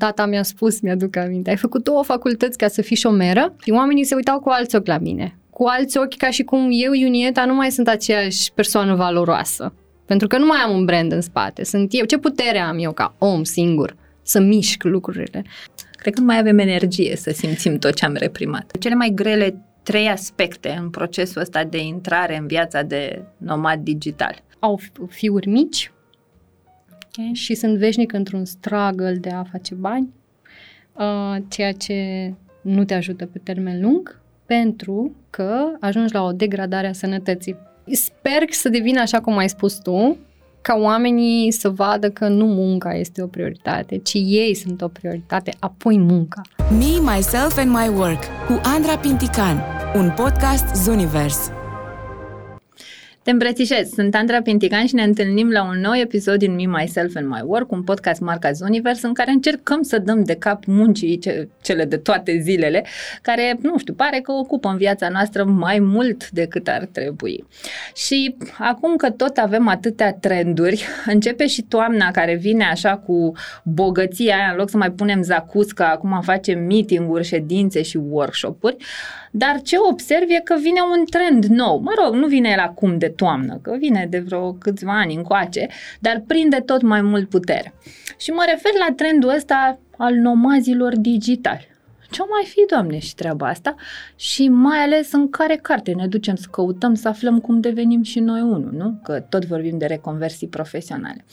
tata mi-a spus, mi-aduc aminte, ai făcut două facultăți ca să fii șomeră și oamenii se uitau cu alți ochi la mine. Cu alți ochi ca și cum eu, Iunieta, nu mai sunt aceeași persoană valoroasă. Pentru că nu mai am un brand în spate. Sunt eu. Ce putere am eu ca om singur să mișc lucrurile? Cred că nu mai avem energie să simțim tot ce am reprimat. Cele mai grele trei aspecte în procesul ăsta de intrare în viața de nomad digital. Au fiuri mici okay. și sunt veșnic într-un struggle de a face bani, uh, ceea ce nu te ajută pe termen lung, pentru că ajungi la o degradare a sănătății. Sper să devină așa cum ai spus tu, ca oamenii să vadă că nu munca este o prioritate, ci ei sunt o prioritate, apoi munca. Me, Myself and My Work cu Andra Pintican, un podcast Zunivers. Te îmbrățișez! Sunt Andra Pintican și ne întâlnim la un nou episod din Me, Myself and My Work, un podcast marca Zunivers în care încercăm să dăm de cap muncii ce, cele de toate zilele, care, nu știu, pare că ocupă în viața noastră mai mult decât ar trebui. Și acum că tot avem atâtea trenduri, începe și toamna care vine așa cu bogăția aia, în loc să mai punem zacusca, acum facem meeting-uri, ședințe și workshop-uri, dar ce observ e că vine un trend nou. Mă rog, nu vine el acum de toamnă, că vine de vreo câțiva ani încoace, dar prinde tot mai mult putere. Și mă refer la trendul ăsta al nomazilor digitali. Ce mai fi, Doamne, și treaba asta? Și mai ales în care carte ne ducem să căutăm, să aflăm cum devenim și noi unul, nu? Că tot vorbim de reconversii profesionale.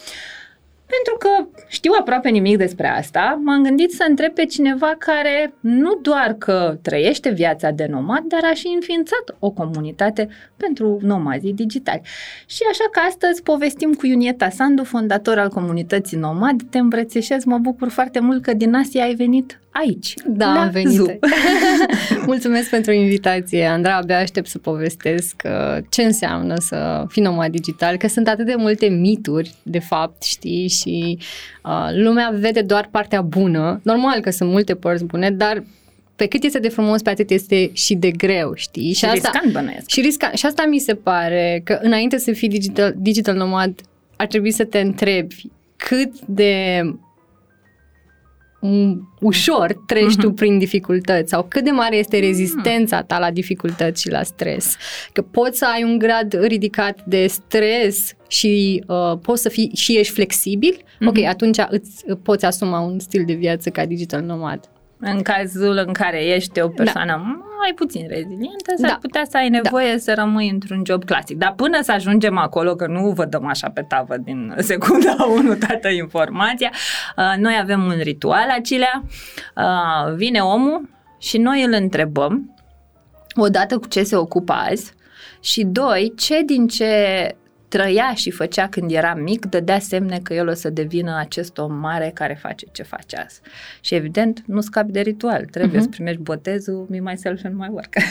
Pentru că știu aproape nimic despre asta, m-am gândit să întreb pe cineva care nu doar că trăiește viața de nomad, dar a și înființat o comunitate pentru nomazii digitali. Și așa că astăzi povestim cu Iunieta Sandu, fondator al comunității Nomad. Te îmbrățișez, mă bucur foarte mult că din Asia ai venit aici. Da, am venit. Mulțumesc pentru invitație, Andra. Abia aștept să povestesc uh, ce înseamnă să fii nomad digital, că sunt atât de multe mituri, de fapt, știi, și uh, lumea vede doar partea bună. Normal că sunt multe părți bune, dar pe cât este de frumos, pe atât este și de greu, știi? Și, și asta, riscant bănuiesc. Și, riscant. și asta mi se pare, că înainte să fii digital, digital nomad, ar trebui să te întrebi cât de ușor treci uh-huh. tu prin dificultăți sau cât de mare este rezistența ta la dificultăți și la stres. Că poți să ai un grad ridicat de stres și uh, poți să fii și ești flexibil, uh-huh. ok, atunci îți poți asuma un stil de viață ca digital nomad. În cazul în care ești o persoană da. mai puțin rezilientă, s-ar da. putea să ai nevoie da. să rămâi într-un job clasic. Dar până să ajungem acolo, că nu vă dăm așa pe tavă din secunda 1 toată informația, uh, noi avem un ritual acilea, uh, vine omul și noi îl întrebăm odată cu ce se ocupă azi și doi, ce din ce trăia și făcea când era mic, dădea semne că el o să devină acest om mare care face ce face azi. Și evident, nu scapi de ritual. Trebuie uh-huh. să primești botezul Me, Myself and My Work.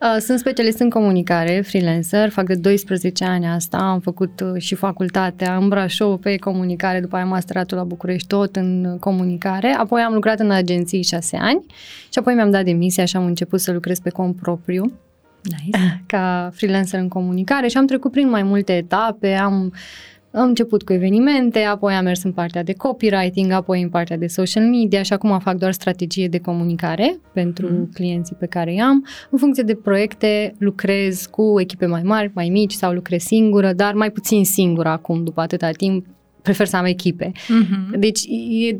Uh, sunt specialist în comunicare, freelancer, fac de 12 ani asta, am făcut uh, și facultatea în Brașov pe comunicare, după aia masteratul la București tot în comunicare, apoi am lucrat în agenții 6 ani și apoi mi-am dat demisia și am început să lucrez pe cont propriu nice. ca freelancer în comunicare și am trecut prin mai multe etape, am am început cu evenimente, apoi am mers în partea de copywriting, apoi în partea de social media și acum fac doar strategie de comunicare pentru mm. clienții pe care i-am. În funcție de proiecte lucrez cu echipe mai mari, mai mici sau lucrez singură, dar mai puțin singură acum după atâta timp. Prefer să am echipe. Mm-hmm. Deci e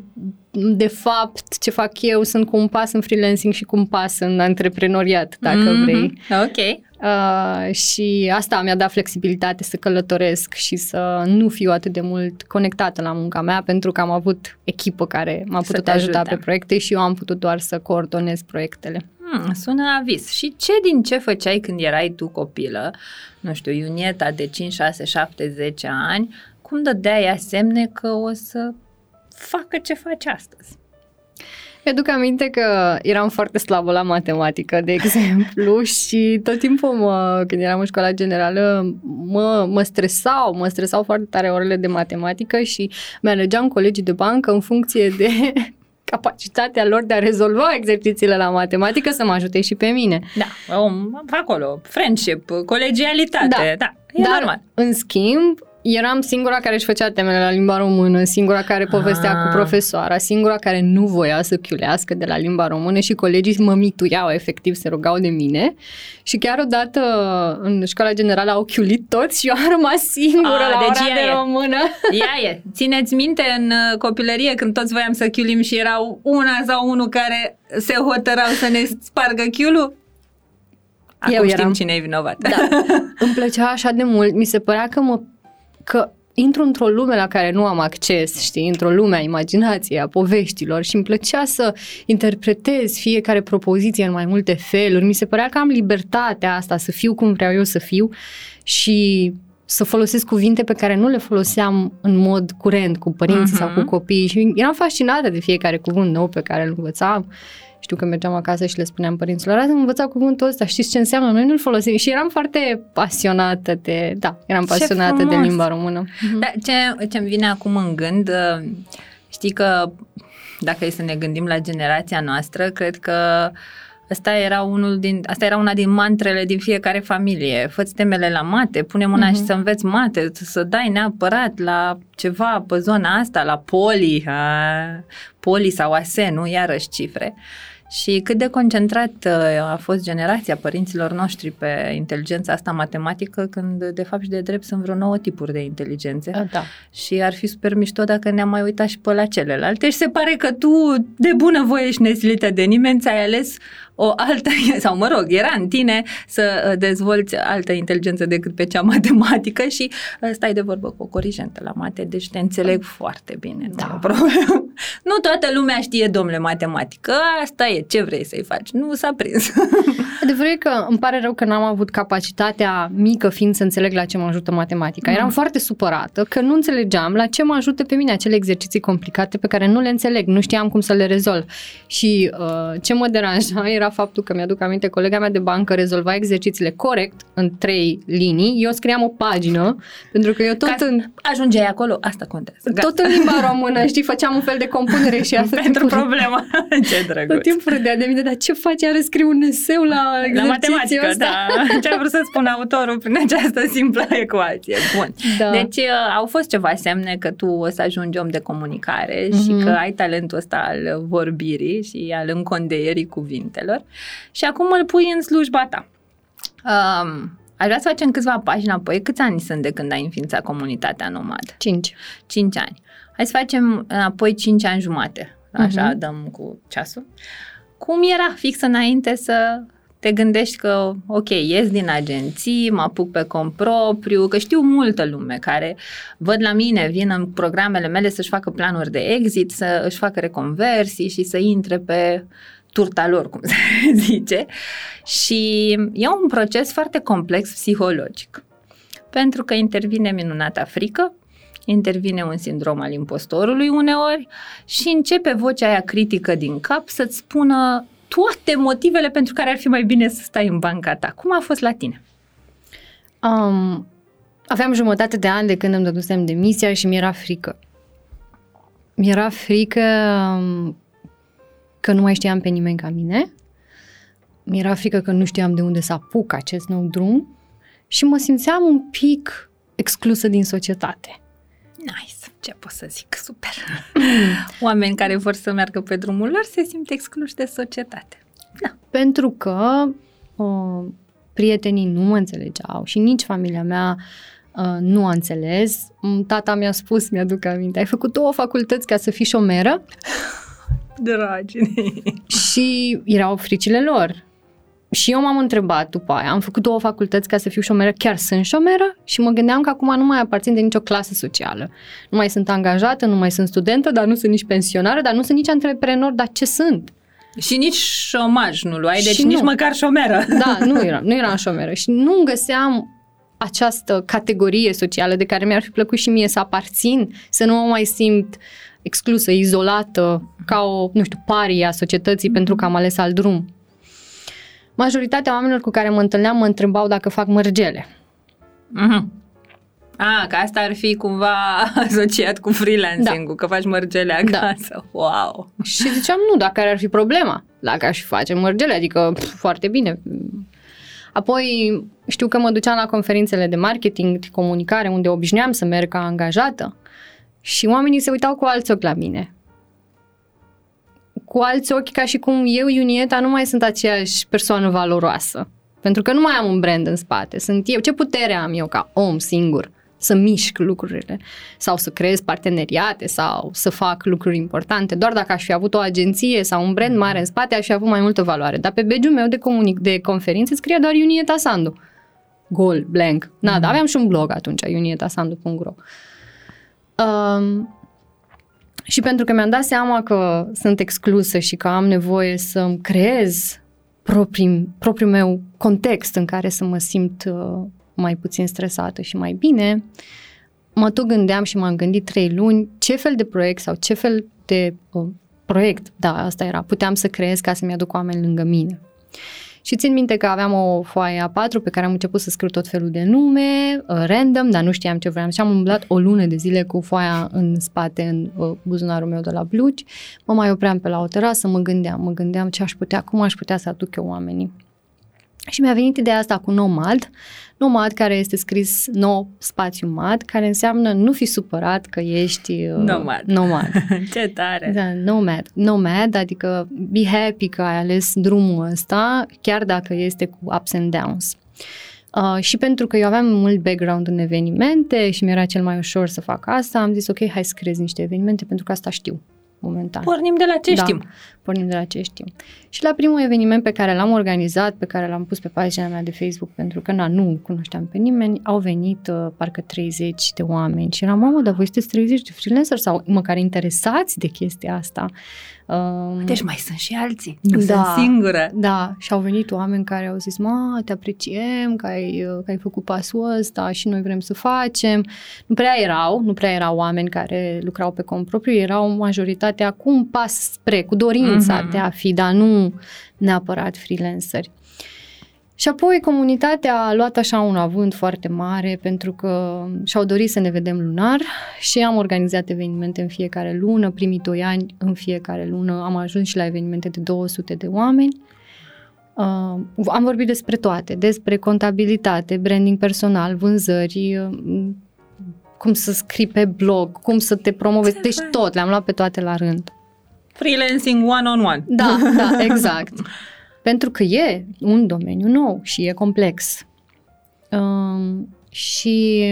de fapt, ce fac eu sunt cu un pas în freelancing și cu un pas în antreprenoriat, dacă mm-hmm. vrei. Ok. Uh, și asta mi-a dat flexibilitate să călătoresc și să nu fiu atât de mult conectată la munca mea, pentru că am avut echipă care m-a putut ajuta ajute. pe proiecte și eu am putut doar să coordonez proiectele. Hmm, sună avis. Și ce din ce făceai când erai tu copilă, nu știu, Iunieta de 5, 6, 7, 10 ani, cum dădea ea semne că o să facă ce face astăzi. Mi-aduc aminte că eram foarte slabă la matematică, de exemplu, și tot timpul, mă, când eram în școala generală, mă, mă stresau, mă stresau foarte tare orele de matematică și mi-alegeam colegii de bancă în funcție de capacitatea lor de a rezolva exercițiile la matematică să mă ajute și pe mine. Da, om, acolo, friendship, colegialitate, da. da e Dar, normal. în schimb, eram singura care își făcea temele la limba română, singura care povestea Ah. cu profesoara, singura care nu voia să chiulească de la limba română și colegii mă mituiau, efectiv, se rugau de mine. Și chiar odată în școala generală au chiulit toți și eu am rămas singură A, la deci ora ea de e. română. Ea e. Țineți minte în uh, copilărie când toți voiam să chiulim și erau una sau unul care se hotărau să ne spargă chiulul? Acum Eu știm eram. cine e vinovat. Da. Îmi plăcea așa de mult, mi se părea că mă că intru într-o lume la care nu am acces, știi, într-o lume a imaginației, a poveștilor și îmi plăcea să interpretez fiecare propoziție în mai multe feluri. Mi se părea că am libertatea asta să fiu cum vreau eu să fiu și să folosesc cuvinte pe care nu le foloseam în mod curent cu părinții Mhm. sau cu copiii și eram fascinată de fiecare cuvânt nou pe care îl învățam. Știu că mergeam acasă și le spuneam părinților, azi am învățat cuvântul ăsta, știți ce înseamnă? Noi nu-l folosim și eram foarte pasionată de, da, eram Ce pasionată de frumos! limba română. Mhm. Da, ce, ce-mi vine acum în gând, uh, știi că dacă e să ne gândim la generația noastră, cred că Asta era, unul din, asta era una din mantrele din fiecare familie. Fă-ți temele la mate, pune mâna Mhm. și să înveți mate, să dai neapărat la ceva pe zona asta, la poli, a, poli sau ase, nu? Iarăși cifre. Și cât de concentrat uh, a fost generația părinților noștri pe inteligența asta matematică, când de fapt și de drept sunt vreo nouă tipuri de inteligențe. Da. Și ar fi super mișto dacă ne-am mai uitat și pe la celelalte și se pare că tu, de bună voie și nesilită de nimeni, ți-ai ales o altă, sau mă rog, era în tine să uh, dezvolți altă inteligență decât pe cea matematică și uh, stai de vorbă cu o corigentă la mate, deci te înțeleg foarte bine, Da. nu e o problemă. Nu toată lumea știe, domnule, matematică, asta e, ce vrei să-i faci? Nu s-a prins. Adevărul e că îmi pare rău că n-am avut capacitatea mică fiind să înțeleg la ce mă ajută matematica. Eram Mm. foarte supărată că nu înțelegeam la ce mă ajută pe mine acele exerciții complicate pe care nu le înțeleg, nu știam cum să le rezolv. Și uh, ce mă deranja era faptul că mi-aduc aminte, colega mea de bancă rezolva exercițiile corect în trei linii, eu scriam o pagină, pentru că eu tot Ca să în, Ajungeai acolo, asta contează. Gata. tot în limba română, știi, făceam un fel de compunere și asta Pentru problema. Ce drăguț. tot timpul râdea de mine, dar ce faci? Iar scriu un eseu la La exercițiul matematică, ăsta? da. Ce a vrut să spun autorul prin această simplă ecuație. Bun. Da. Deci uh, au fost ceva semne că tu o să ajungi om de comunicare și Mhm. că ai talentul ăsta al vorbirii și al încondeierii cuvintelor și acum îl pui în slujba ta. Um, aș vrea să facem câțiva pași înapoi. Câți ani sunt de când ai înființat comunitatea Nomad? 5. 5 ani. Hai să facem apoi 5 ani jumate. Așa Mhm. dăm cu ceasul. Cum era fix înainte să te gândești că, ok, ies din agenții, mă apuc pe cont propriu, că știu multă lume care văd la mine, vin în programele mele să-și facă planuri de exit, să își facă reconversii și să intre pe turta lor, cum se zice. Și e un proces foarte complex psihologic. Pentru că intervine minunata frică, intervine un sindrom al impostorului uneori și începe vocea aia critică din cap să-ți spună toate motivele pentru care ar fi mai bine să stai în banca ta. Cum a fost la tine? Um, aveam jumătate de an de când îmi dădusem demisia și mi-era frică. Mi-era frică um, că nu mai știam pe nimeni ca mine. Mi-era frică că nu știam de unde să apuc acest nou drum și mă simțeam un pic exclusă din societate. Nice, ce pot să zic, super. Oameni care vor să meargă pe drumul lor se simt excluși de societate. Pentru că uh, prietenii nu mă înțelegeau și nici familia mea uh, nu a înțeles. Mm, Tata mi-a spus, mi-aduc aminte, ai făcut două facultăți ca să fii șomeră Dragi. și erau fricile lor. Și eu m-am întrebat după aia, am făcut două facultăți ca să fiu șomeră, chiar sunt șomeră? Și mă gândeam că acum nu mai aparțin de nicio clasă socială. Nu mai sunt angajată, nu mai sunt studentă, dar nu sunt nici pensionară, dar nu sunt nici antreprenor, dar ce sunt? Și nici șomaj nu luai, deci Și nici nu. măcar șomeră. Da, nu eram, nu eram șomeră și nu îmi găseam această categorie socială de care mi-ar fi plăcut și mie să aparțin, să nu mă mai simt exclusă, izolată, ca o, nu știu, parie a societății pentru că am ales alt drum. Majoritatea oamenilor cu care mă întâlneam mă întrebau dacă fac mărgele. Mhm. A, că asta ar fi cumva asociat cu freelancing-ul, că faci mărgele Da. acasă. Wow! Și ziceam, nu, dar care ar fi problema? Dacă aș face mărgele, adică pf, foarte bine. Apoi știu că mă duceam la conferințele de marketing, de comunicare, unde obișnuiam să merg ca angajată și oamenii se uitau cu alți ochi la mine. Cu alți ochi ca și cum eu, Iunieta, nu mai sunt aceeași persoană valoroasă. Pentru că nu mai am un brand în spate. Sunt eu. Ce putere am eu ca om singur să mișc lucrurile sau să creez parteneriate sau să fac lucruri importante. Doar dacă aș fi avut o agenție sau un brand mare în spate, aș fi avut mai multă valoare. Dar pe badge meu de, comunic, de conferințe scria doar Iunieta Sandu. Gol, blank. Nada, mm-hmm. aveam și un blog atunci, iunietasandu.ro. Um, și pentru că mi-am dat seama că sunt exclusă și că am nevoie să-mi creez proprii, propriul meu context în care să mă simt uh, mai puțin stresată și mai bine, mă tot gândeam și m-am gândit trei luni ce fel de proiect sau ce fel de uh, proiect, da, asta era, puteam să creez ca să-mi aduc oameni lângă mine. Și țin minte că aveam o foaie A4 pe care am început să scriu tot felul de nume, uh, random, dar nu știam ce vreau. Și am umblat o lună de zile cu foaia în spate, în uh, buzunarul meu de la blugi. Mă mai opream pe la o terasă, mă gândeam, mă gândeam ce aș putea, cum aș putea să aduc eu oamenii. Și mi-a venit ideea asta cu Nomad, Nomad care este scris nou spațiu mad, care înseamnă nu fi supărat că ești uh, nomad. nomad. Ce tare! Da, nomad. Nomad, adică be happy că ai ales drumul ăsta, chiar dacă este cu ups and downs. Uh, și pentru că eu aveam mult background în evenimente și mi-era cel mai ușor să fac asta, am zis ok, hai să creez niște evenimente pentru că asta știu momentan. Pornim de la ce da, știm. Pornim de la ce știm. Și la primul eveniment pe care l-am organizat, pe care l-am pus pe pagina mea de Facebook, pentru că na, nu cunoșteam pe nimeni, au venit uh, parcă 30 de oameni și eram, mamă, dar voi sunteți 30 de freelancer sau măcar interesați de chestia asta. Um, deci mai sunt și alții, nu da, sunt singură. Da, și au venit oameni care au zis, ma, te apreciem că ai, că ai făcut pasul ăsta și noi vrem să facem. Nu prea erau, nu prea erau oameni care lucrau pe cont propriu, erau majoritatea cu un pas spre, cu dorința uh-huh. de a fi, dar nu neapărat freelanceri. Și apoi comunitatea a luat așa un avânt foarte mare pentru că și-au dorit să ne vedem lunar și am organizat evenimente în fiecare lună, primii doi ani în fiecare lună am ajuns și la evenimente de 200 de oameni. Uh, am vorbit despre toate, despre contabilitate, branding personal, vânzări, uh, cum să scrii pe blog, cum să te promovezi, deci tot, le-am luat pe toate la rând. Freelancing one-on-one. Da, da, exact. Pentru că e un domeniu nou și e complex. Um, și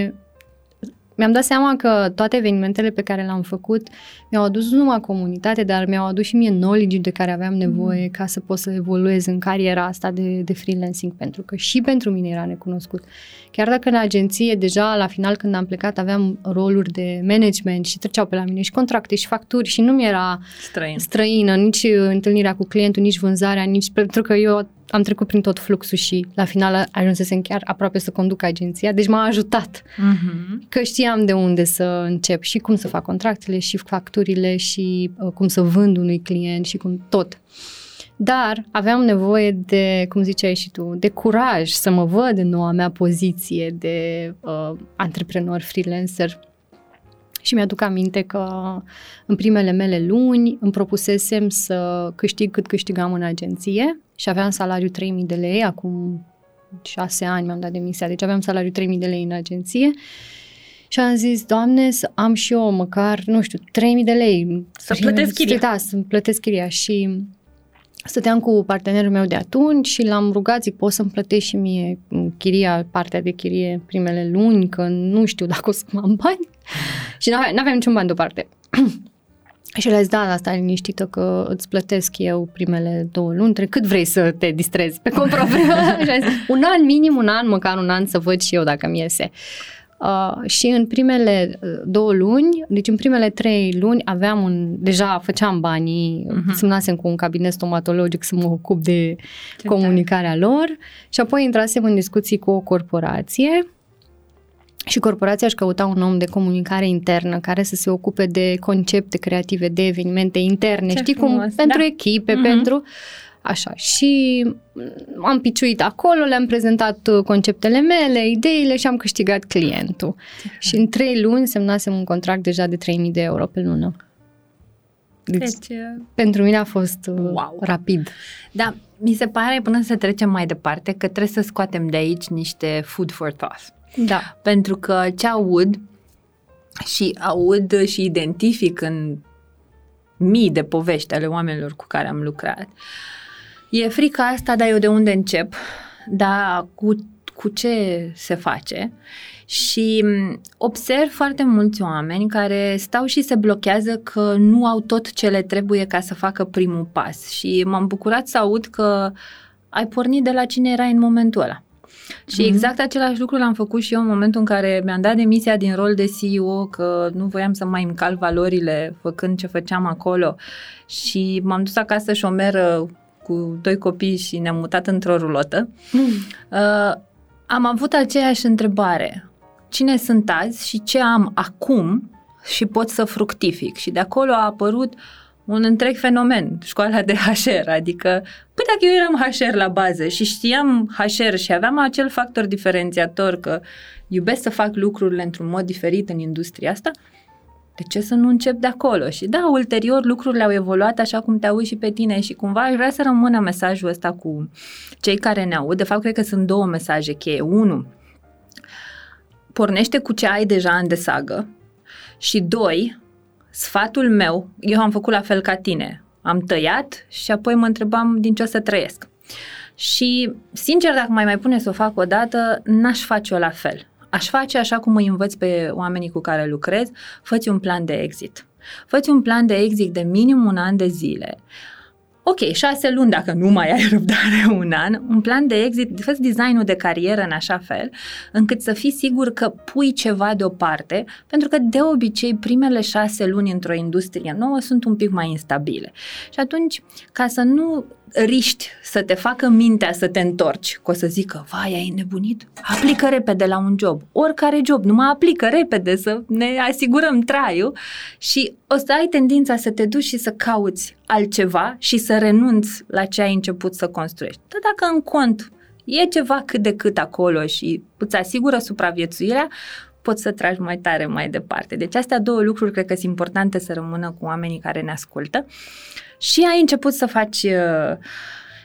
mi-am dat seama că toate evenimentele pe care le-am făcut mi-au adus nu numai comunitate, dar mi-au adus și mie knowledge de care aveam nevoie mm. ca să pot să evoluez în cariera asta de, de freelancing, pentru că și pentru mine era necunoscut. Chiar dacă în agenție, deja la final când am plecat, aveam roluri de management și treceau pe la mine și contracte și facturi și nu mi era Străin. străină nici întâlnirea cu clientul, nici vânzarea, nici pentru că eu am trecut prin tot fluxul și la final ajunsesem chiar aproape să conduc agenția, deci m-a ajutat uh-huh. că știam de unde să încep și cum să fac contractele și facturile și uh, cum să vând unui client și cum tot. Dar aveam nevoie de, cum ziceai și tu, de curaj să mă văd în noua mea poziție de uh, antreprenor freelancer și mi-aduc aminte că în primele mele luni îmi propusesem să câștig cât câștigam în agenție și aveam salariu 3000 de lei, acum șase ani mi-am dat demisia, deci aveam salariu 3000 de lei în agenție și am zis, Doamne, să am și eu măcar, nu știu, 3000 de lei. Să plătesc chiria. Da, să plătesc chiria și stăteam cu partenerul meu de atunci și l-am rugat, zic, poți să-mi plătești și mie chiria, partea de chirie primele luni, că nu știu dacă o să am bani. Și nu aveam niciun bani deoparte. Și le-a zis, da, da, stai liniștită că îți plătesc eu primele două luni, cât vrei să te distrezi pe cont propriu. și a zis, un an minim, un an, măcar un an să văd și eu dacă mi iese. Uh, și în primele uh, două luni, deci în primele trei luni aveam un, deja făceam banii, uh-huh. semnasem cu un cabinet stomatologic să mă ocup de Ce comunicarea tare. lor și apoi intrasem în discuții cu o corporație și corporația își căuta un om de comunicare internă care să se ocupe de concepte creative, de evenimente interne, Ce știi frumos, cum? Pentru da. echipe, Mhm. pentru... Așa, și am piciuit acolo, le-am prezentat uh, conceptele mele, ideile și am câștigat clientul. Și în trei luni semnasem un contract deja de 3000 de euro pe lună. Deci, deci pentru mine a fost uh, wow. rapid. Da, mi se pare până să trecem mai departe că trebuie să scoatem de aici niște food for thought. Da. Pentru că ce aud și aud și identific în mii de povești ale oamenilor cu care am lucrat, e frica asta, dar eu de unde încep, dar cu, cu ce se face și observ foarte mulți oameni care stau și se blochează că nu au tot ce le trebuie ca să facă primul pas și m-am bucurat să aud că ai pornit de la cine erai în momentul ăla. Și mm-hmm. exact același lucru l-am făcut și eu în momentul în care mi-am dat demisia din rol de CEO, că nu voiam să mai încalc valorile făcând ce făceam acolo și m-am dus acasă șomeră cu doi copii și ne-am mutat într-o rulotă. Mm. Uh, am avut aceeași întrebare cine sunt azi și ce am acum și pot să fructific. Și de acolo a apărut un întreg fenomen, școala de HR, adică, păi dacă eu eram HR la bază și știam HR și aveam acel factor diferențiator că iubesc să fac lucrurile într-un mod diferit în industria asta, de ce să nu încep de acolo? Și da, ulterior lucrurile au evoluat așa cum te auzi și pe tine și cumva aș vrea să rămână mesajul ăsta cu cei care ne aud. De fapt, cred că sunt două mesaje cheie. Unu, pornește cu ce ai deja în desagă și doi, sfatul meu, eu am făcut la fel ca tine, am tăiat și apoi mă întrebam din ce o să trăiesc. Și, sincer, dacă mai mai pune să o fac o dată, n-aș face-o la fel. Aș face așa cum îi învăț pe oamenii cu care lucrez, fă un plan de exit. fă un plan de exit de minim un an de zile ok, șase luni dacă nu mai ai răbdare un an, un plan de exit, fă designul de carieră în așa fel încât să fii sigur că pui ceva deoparte, pentru că de obicei primele șase luni într-o industrie nouă sunt un pic mai instabile. Și atunci, ca să nu riști să te facă mintea să te întorci, că o să zică, vai, ai nebunit? Aplică repede la un job. Oricare job, numai aplică repede să ne asigurăm traiul și o să ai tendința să te duci și să cauți altceva și să renunți la ce ai început să construiești. Dar dacă în cont e ceva cât de cât acolo și îți asigură supraviețuirea, poți să tragi mai tare mai departe. Deci astea două lucruri cred că sunt importante să rămână cu oamenii care ne ascultă. Și ai început să faci uh,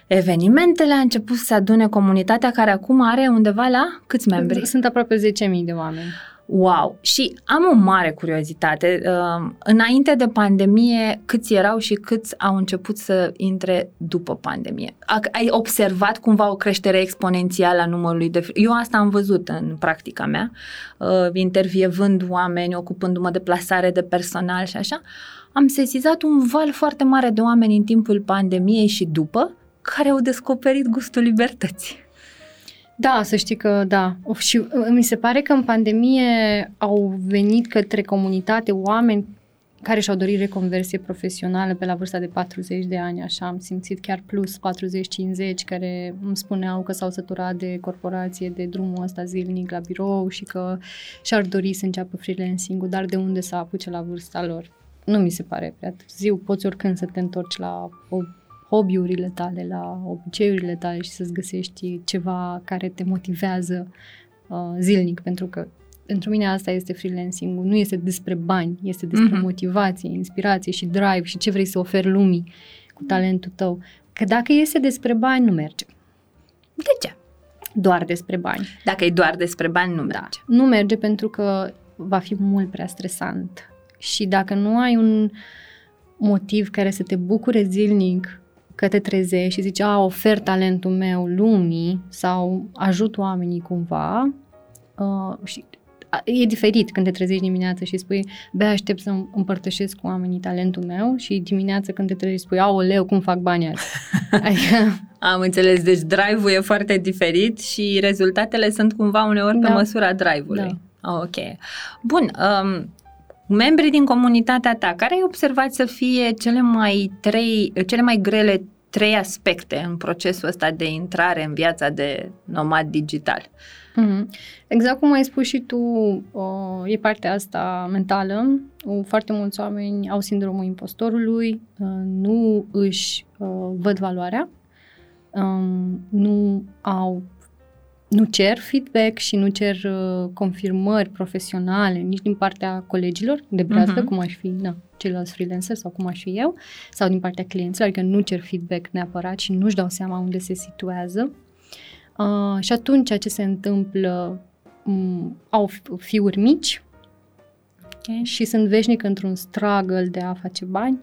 evenimentele, a început să adune comunitatea care acum are undeva la câți membri? Sunt aproape 10.000 de oameni. Wow! Și am o mare curiozitate. Uh, înainte de pandemie, câți erau și câți au început să intre după pandemie? Ai observat cumva o creștere exponențială a numărului de... Eu asta am văzut în practica mea, uh, intervievând oameni, ocupându-mă de plasare de personal și așa. Am sesizat un val foarte mare de oameni în timpul pandemiei și după, care au descoperit gustul libertății. Da, să știi că da. Și uh, mi se pare că în pandemie au venit către comunitate oameni care și-au dorit reconversie profesională pe la vârsta de 40 de ani, așa am simțit chiar plus 40-50 care îmi spuneau că s-au săturat de corporație, de drumul ăsta zilnic la birou și că și-ar dori să înceapă freelancing-ul, dar de unde să apuce la vârsta lor? Nu mi se pare prea târziu, poți oricând să te întorci la o hobby-urile tale, la obiceiurile tale și să-ți găsești ceva care te motivează uh, zilnic, pentru că pentru mine asta este freelancing nu este despre bani, este despre mm-hmm. motivație, inspirație și drive și ce vrei să oferi lumii cu talentul tău. Că dacă este despre bani, nu merge. De ce? Doar despre bani. Dacă e doar despre bani, nu da. merge. Nu merge pentru că va fi mult prea stresant. Și dacă nu ai un motiv care să te bucure zilnic că te trezești și zici, a, ofer talentul meu lumii sau ajut oamenii cumva uh, și e diferit când te trezești dimineața și spui, bea, aștept să împărtășesc cu oamenii talentul meu și dimineața când te trezești spui, leu, cum fac banii azi? adică... Am înțeles, deci drive-ul e foarte diferit și rezultatele sunt cumva uneori da. pe măsura drive-ului. Da. Oh, ok. Bun, um, membrii din comunitatea ta, care ai observat să fie cele mai trei, cele mai grele trei aspecte în procesul ăsta de intrare în viața de nomad digital? Mm-hmm. Exact cum ai spus și tu, o, e partea asta mentală. O, foarte mulți oameni au sindromul impostorului, uh, nu își uh, văd valoarea, um, nu au nu cer feedback și nu cer uh, confirmări profesionale nici din partea colegilor de brează, uh-huh. cum aș fi na, ceilalți freelancer sau cum aș fi eu, sau din partea clienților, adică nu cer feedback neapărat și nu-și dau seama unde se situează. Uh, și atunci ce se întâmplă? Um, au fiuri mici okay. și sunt veșnic într-un struggle de a face bani,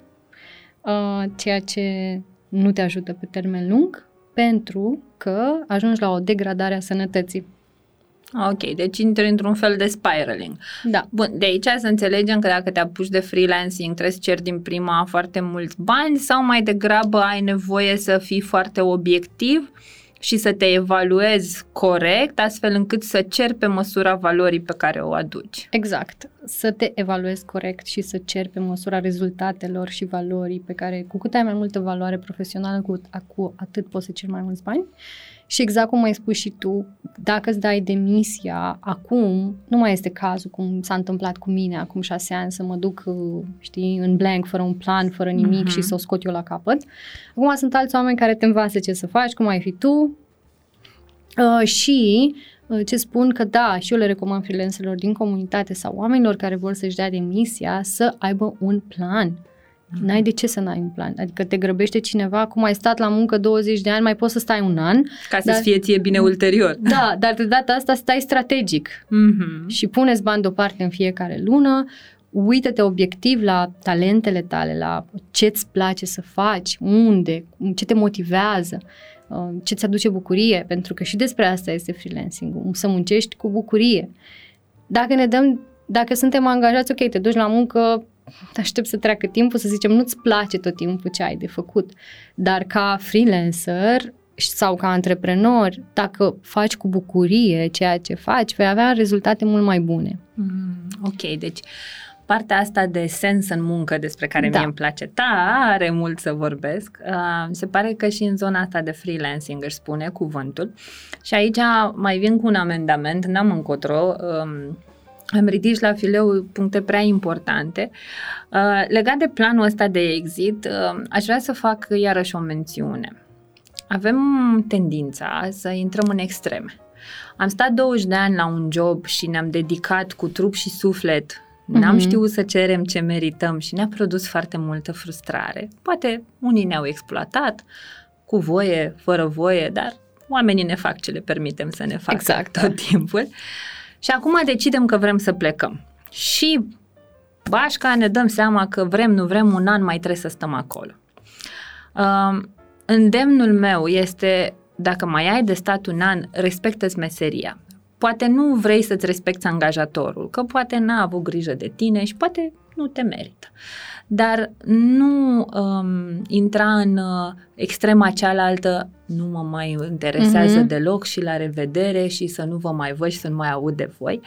uh, ceea ce nu te ajută pe termen lung pentru că ajungi la o degradare a sănătății. Ok, deci intri într-un fel de spiraling. Da. Bun, de aici să înțelegem că dacă te apuci de freelancing trebuie să ceri din prima foarte mulți bani sau mai degrabă ai nevoie să fii foarte obiectiv și să te evaluezi corect, astfel încât să ceri pe măsura valorii pe care o aduci. Exact. Să te evaluezi corect și să ceri pe măsura rezultatelor și valorii pe care, cu cât ai mai multă valoare profesională, cu, cu atât poți să ceri mai mulți bani. Și exact cum ai spus și tu, dacă îți dai demisia acum, nu mai este cazul cum s-a întâmplat cu mine acum șase ani să mă duc, știi, în blank, fără un plan, fără nimic uh-huh. și să o scot eu la capăt. Acum sunt alți oameni care te învață ce să faci, cum ai fi tu uh, și uh, ce spun că da, și eu le recomand freelancerilor din comunitate sau oamenilor care vor să-și dea demisia să aibă un plan. N-ai de ce să n-ai un plan. Adică te grăbește cineva, cum ai stat la muncă 20 de ani, mai poți să stai un an. Ca să-ți fie ție bine ulterior. Da, dar de data asta stai strategic. Mm-hmm. Și puneți bani deoparte în fiecare lună, uită-te obiectiv la talentele tale, la ce-ți place să faci, unde, ce te motivează, uh, ce ți aduce bucurie, pentru că și despre asta este freelancing, să muncești cu bucurie. Dacă ne dăm, dacă suntem angajați, ok, te duci la muncă aștept să treacă timpul, să zicem, nu-ți place tot timpul ce ai de făcut. Dar ca freelancer sau ca antreprenor, dacă faci cu bucurie ceea ce faci, vei avea rezultate mult mai bune. Mm, ok, deci partea asta de sens în muncă despre care da. mie îmi place tare mult să vorbesc, uh, se pare că și în zona asta de freelancing își spune cuvântul și aici mai vin cu un amendament, n-am încotro, um, am ridici la fileu puncte prea importante. Uh, legat de planul ăsta de exit, uh, aș vrea să fac iarăși o mențiune. Avem tendința să intrăm în extreme. Am stat 20 de ani la un job și ne-am dedicat cu trup și suflet N-am uh-huh. știut să cerem ce merităm și ne-a produs foarte multă frustrare. Poate unii ne-au exploatat, cu voie, fără voie, dar oamenii ne fac ce le permitem să ne facă exact. tot timpul. Uh, și acum decidem că vrem să plecăm. Și bașca ne dăm seama că vrem, nu vrem, un an mai trebuie să stăm acolo. Uh, îndemnul meu este, dacă mai ai de stat un an, respectă-ți meseria. Poate nu vrei să-ți respecti angajatorul, că poate n-a avut grijă de tine și poate nu te merită. Dar nu um, intra în uh, extrema cealaltă, nu mă mai interesează mm-hmm. deloc și la revedere și să nu vă mai văd și să nu mai aud de voi.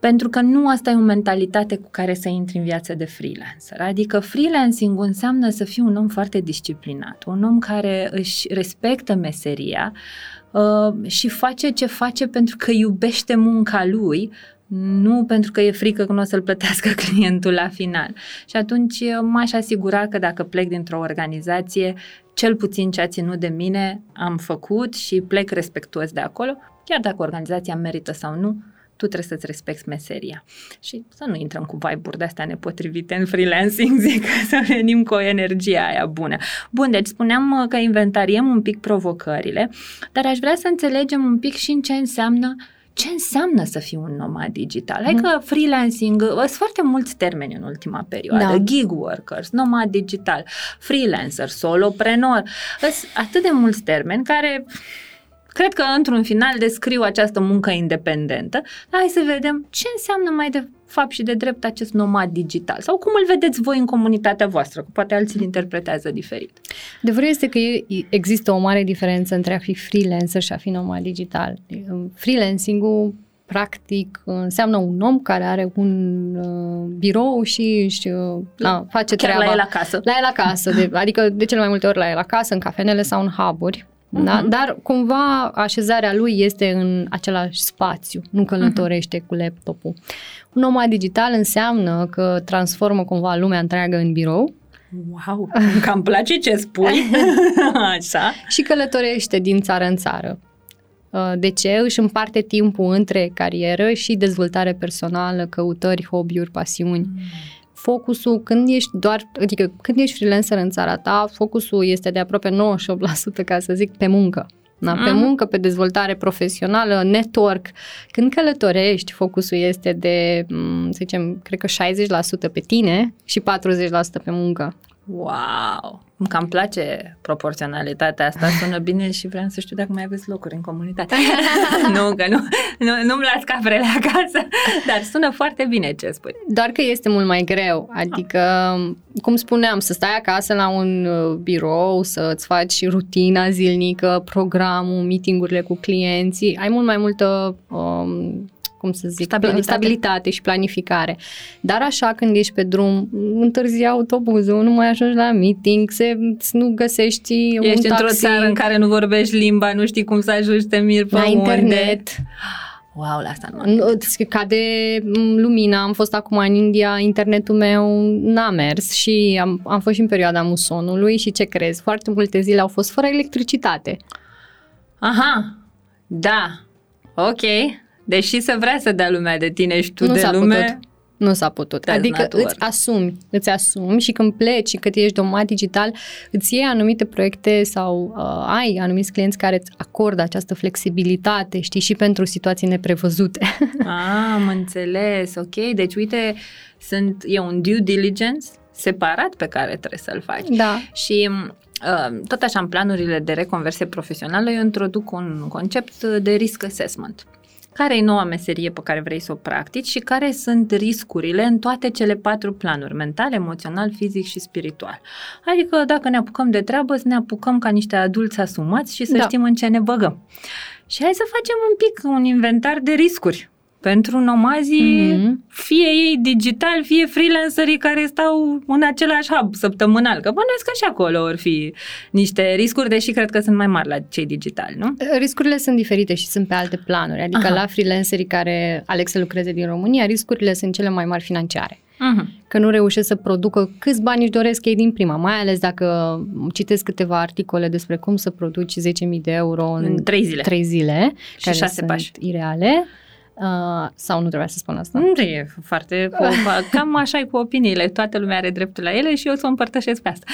Pentru că nu asta e o mentalitate cu care să intri în viața de freelancer. Adică freelancing înseamnă să fii un om foarte disciplinat, un om care își respectă meseria, Uh, și face ce face pentru că iubește munca lui, nu pentru că e frică că nu o să-l plătească clientul la final. Și atunci uh, m-aș asigura că dacă plec dintr-o organizație, cel puțin ce a ținut de mine am făcut și plec respectuos de acolo, chiar dacă organizația merită sau nu, tu trebuie să-ți respecti meseria. Și să nu intrăm cu vibe-uri de-astea nepotrivite în freelancing, zic, să venim cu o energie aia bună. Bun, deci spuneam uh, că inventariem un pic provocările, dar aș vrea să înțelegem un pic și în ce înseamnă ce înseamnă să fii un nomad digital? Hai că freelancing, uh, sunt foarte mulți termeni în ultima perioadă. Da. Gig workers, nomad digital, freelancer, soloprenor. Sunt atât de mulți termeni care Cred că într-un final descriu această muncă independentă. Hai să vedem ce înseamnă mai de fapt și de drept acest nomad digital sau cum îl vedeți voi în comunitatea voastră, că poate alții îl interpretează diferit. Adevărul este că există o mare diferență între a fi freelancer și a fi nomad digital. Freelancing-ul practic înseamnă un om care are un uh, birou și își uh, la, face Chiar treaba. la el acasă. La el acasă, de, adică de cele mai multe ori la el acasă, în cafenele sau în hub-uri. Uh-huh. Da? Dar cumva așezarea lui este în același spațiu, nu călătorește uh-huh. cu laptopul. Un nomad digital înseamnă că transformă cumva lumea întreagă în birou. Wow, cam place ce spui. Așa. Și călătorește din țară în țară. Uh, de ce? Își împarte timpul între carieră și dezvoltare personală, căutări, hobby-uri, pasiuni. Mm. Focusul, când ești doar, adică când ești freelancer în țara ta, focusul este de aproape 98%, ca să zic, pe muncă. Da, pe mm. muncă, pe dezvoltare profesională, network. Când călătorești, focusul este de, mm, să zicem, cred că 60% pe tine și 40% pe muncă. Wow! Îmi cam place proporționalitatea asta, sună bine și vreau să știu dacă mai aveți locuri în comunitate. nu, că nu, nu, nu-mi las caprele acasă, dar sună foarte bine ce spui. Doar că este mult mai greu, adică, cum spuneam, să stai acasă la un uh, birou, să-ți faci rutina zilnică, programul, meetingurile cu clienții, ai mult mai multă um, cum să zic, stabilitate. stabilitate și planificare. Dar așa când ești pe drum, întârzi autobuzul, nu mai ajungi la meeting, se, nu găsești Ești un taxi. într-o țară în care nu vorbești limba, nu știi cum să ajungi, te mir pe La unde. internet. Wow, la asta nu m Cade lumina, am fost acum în India, internetul meu n-a mers și am, am fost și în perioada musonului și ce crezi, foarte multe zile au fost fără electricitate. Aha, da, ok. Deși să vrea să dea lumea de tine și tu nu de s-a lume... Putut. Nu s-a putut. Adică îți asumi, îți asumi și când pleci și când ești domat digital, îți iei anumite proiecte sau uh, ai anumiți clienți care îți acordă această flexibilitate, știi, și pentru situații neprevăzute. Ah, am înțeles, ok. Deci, uite, sunt, e un due diligence separat pe care trebuie să-l faci. Da. Și uh, tot așa, în planurile de reconversie profesională, eu introduc un concept de risk assessment care e noua meserie pe care vrei să o practici și care sunt riscurile în toate cele patru planuri, mental, emoțional, fizic și spiritual. Adică dacă ne apucăm de treabă, să ne apucăm ca niște adulți asumați și să da. știm în ce ne băgăm. Și hai să facem un pic un inventar de riscuri pentru nomazii, mm-hmm. fie ei digital, fie freelancerii care stau în același hub săptămânal. Că bănuiesc că și acolo or fi niște riscuri, deși cred că sunt mai mari la cei digitali, nu? Riscurile sunt diferite și sunt pe alte planuri. Adică Aha. la freelancerii care aleg să lucreze din România, riscurile sunt cele mai mari financiare. Uh-huh. Că nu reușesc să producă câți bani își doresc ei din prima, mai ales dacă citesc câteva articole despre cum să produci 10.000 de euro în, în 3 zile, 3 zile și care 6 sunt pași. ireale. Uh, sau nu trebuia să spun asta? Nu e foarte... Cu, cam așa e cu opiniile. Toată lumea are dreptul la ele și eu să o împărtășesc pe asta.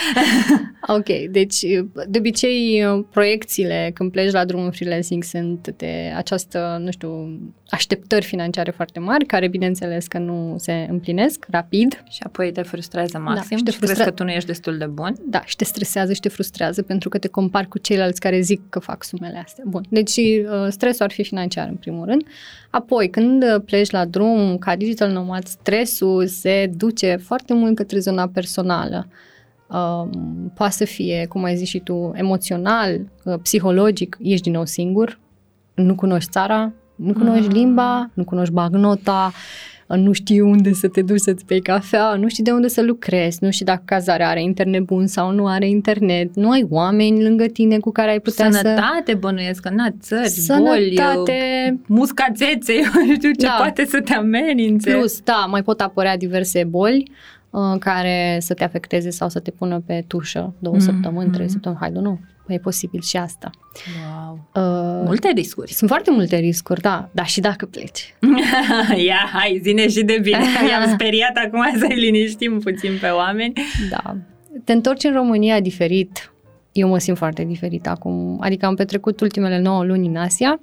ok, deci de obicei proiecțiile când pleci la drumul freelancing sunt de această, nu știu, așteptări financiare foarte mari, care bineînțeles că nu se împlinesc rapid. Și apoi te frustrează maxim da, și, te frustre... crezi că tu nu ești destul de bun. Da, și te stresează și te frustrează pentru că te compari cu ceilalți care zic că fac sumele astea. Bun, deci uh, stresul ar fi financiar în primul rând. Apoi, când pleci la drum ca digital nomad, stresul se duce foarte mult către zona personală. Uh, poate să fie, cum ai zis și tu, emoțional, uh, psihologic, ești din nou singur, nu cunoști țara, nu cunoști ah. limba, nu cunoști bagnota, nu știi unde să te duci să-ți bei cafea, nu știi de unde să lucrezi, nu știi dacă cazarea are internet bun sau nu are internet, nu ai oameni lângă tine cu care ai putea Sănătate, să... Sănătate, bănuiesc, că na, țări, Sănătate... boli, muscațețe, eu nu știu ce da. poate să te amenințe. Plus, da, mai pot apărea diverse boli uh, care să te afecteze sau să te pună pe tușă două mm-hmm. săptămâni, trei săptămâni, hai, nu, e posibil și asta. Wow. Uh, multe riscuri. Sunt foarte multe riscuri, da, dar și dacă pleci. Ia, hai, zine și de bine. I-am speriat acum să-i liniștim puțin pe oameni. Da. Te întorci în România diferit. Eu mă simt foarte diferit acum. Adică am petrecut ultimele 9 luni în Asia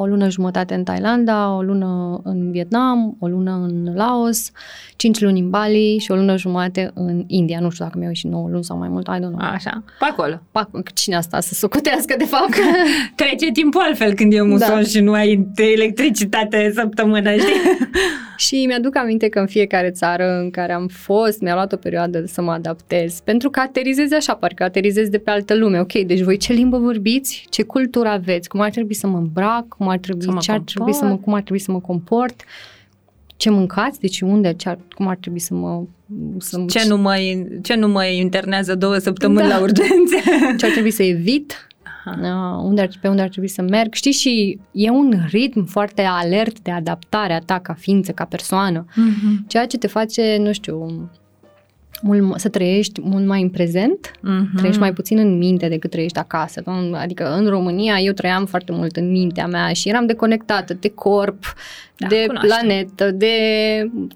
o lună jumătate în Thailanda, o lună în Vietnam, o lună în Laos, 5 luni în Bali și o lună jumătate în India. Nu știu dacă mi-au ieșit 9 luni sau mai mult, I don't know. Așa, pe acolo. Pe acolo. Cine asta să socotească, de fapt? Trece timpul altfel când e muson da. și nu ai electricitate săptămână, știi? și mi-aduc aminte că în fiecare țară în care am fost, mi-a luat o perioadă să mă adaptez, pentru că aterizezi așa, parcă aterizezi de pe altă lume. Ok, deci voi ce limbă vorbiți? Ce cultură aveți? Cum ar trebui să mă îmbrac? Cum ar trebui, ce ar trebui să mă, cum ar trebui să mă comport? Ce mâncați? Deci unde? Ce ar, cum ar trebui să mă... Să ce, nu mă, ce nu mă internează două săptămâni da. la urgențe? Ce ar trebui să evit? Uh, unde ar, pe unde ar trebui să merg. Știi, și e un ritm foarte alert de adaptare a ta ca ființă, ca persoană, uh-huh. ceea ce te face, nu știu, mult, să trăiești mult mai în prezent, Mhm. trăiești mai puțin în minte decât trăiești acasă. nu? Adică în România eu trăiam foarte mult în mintea mea și eram deconectată de corp, Da, de cunoaștem. planetă, de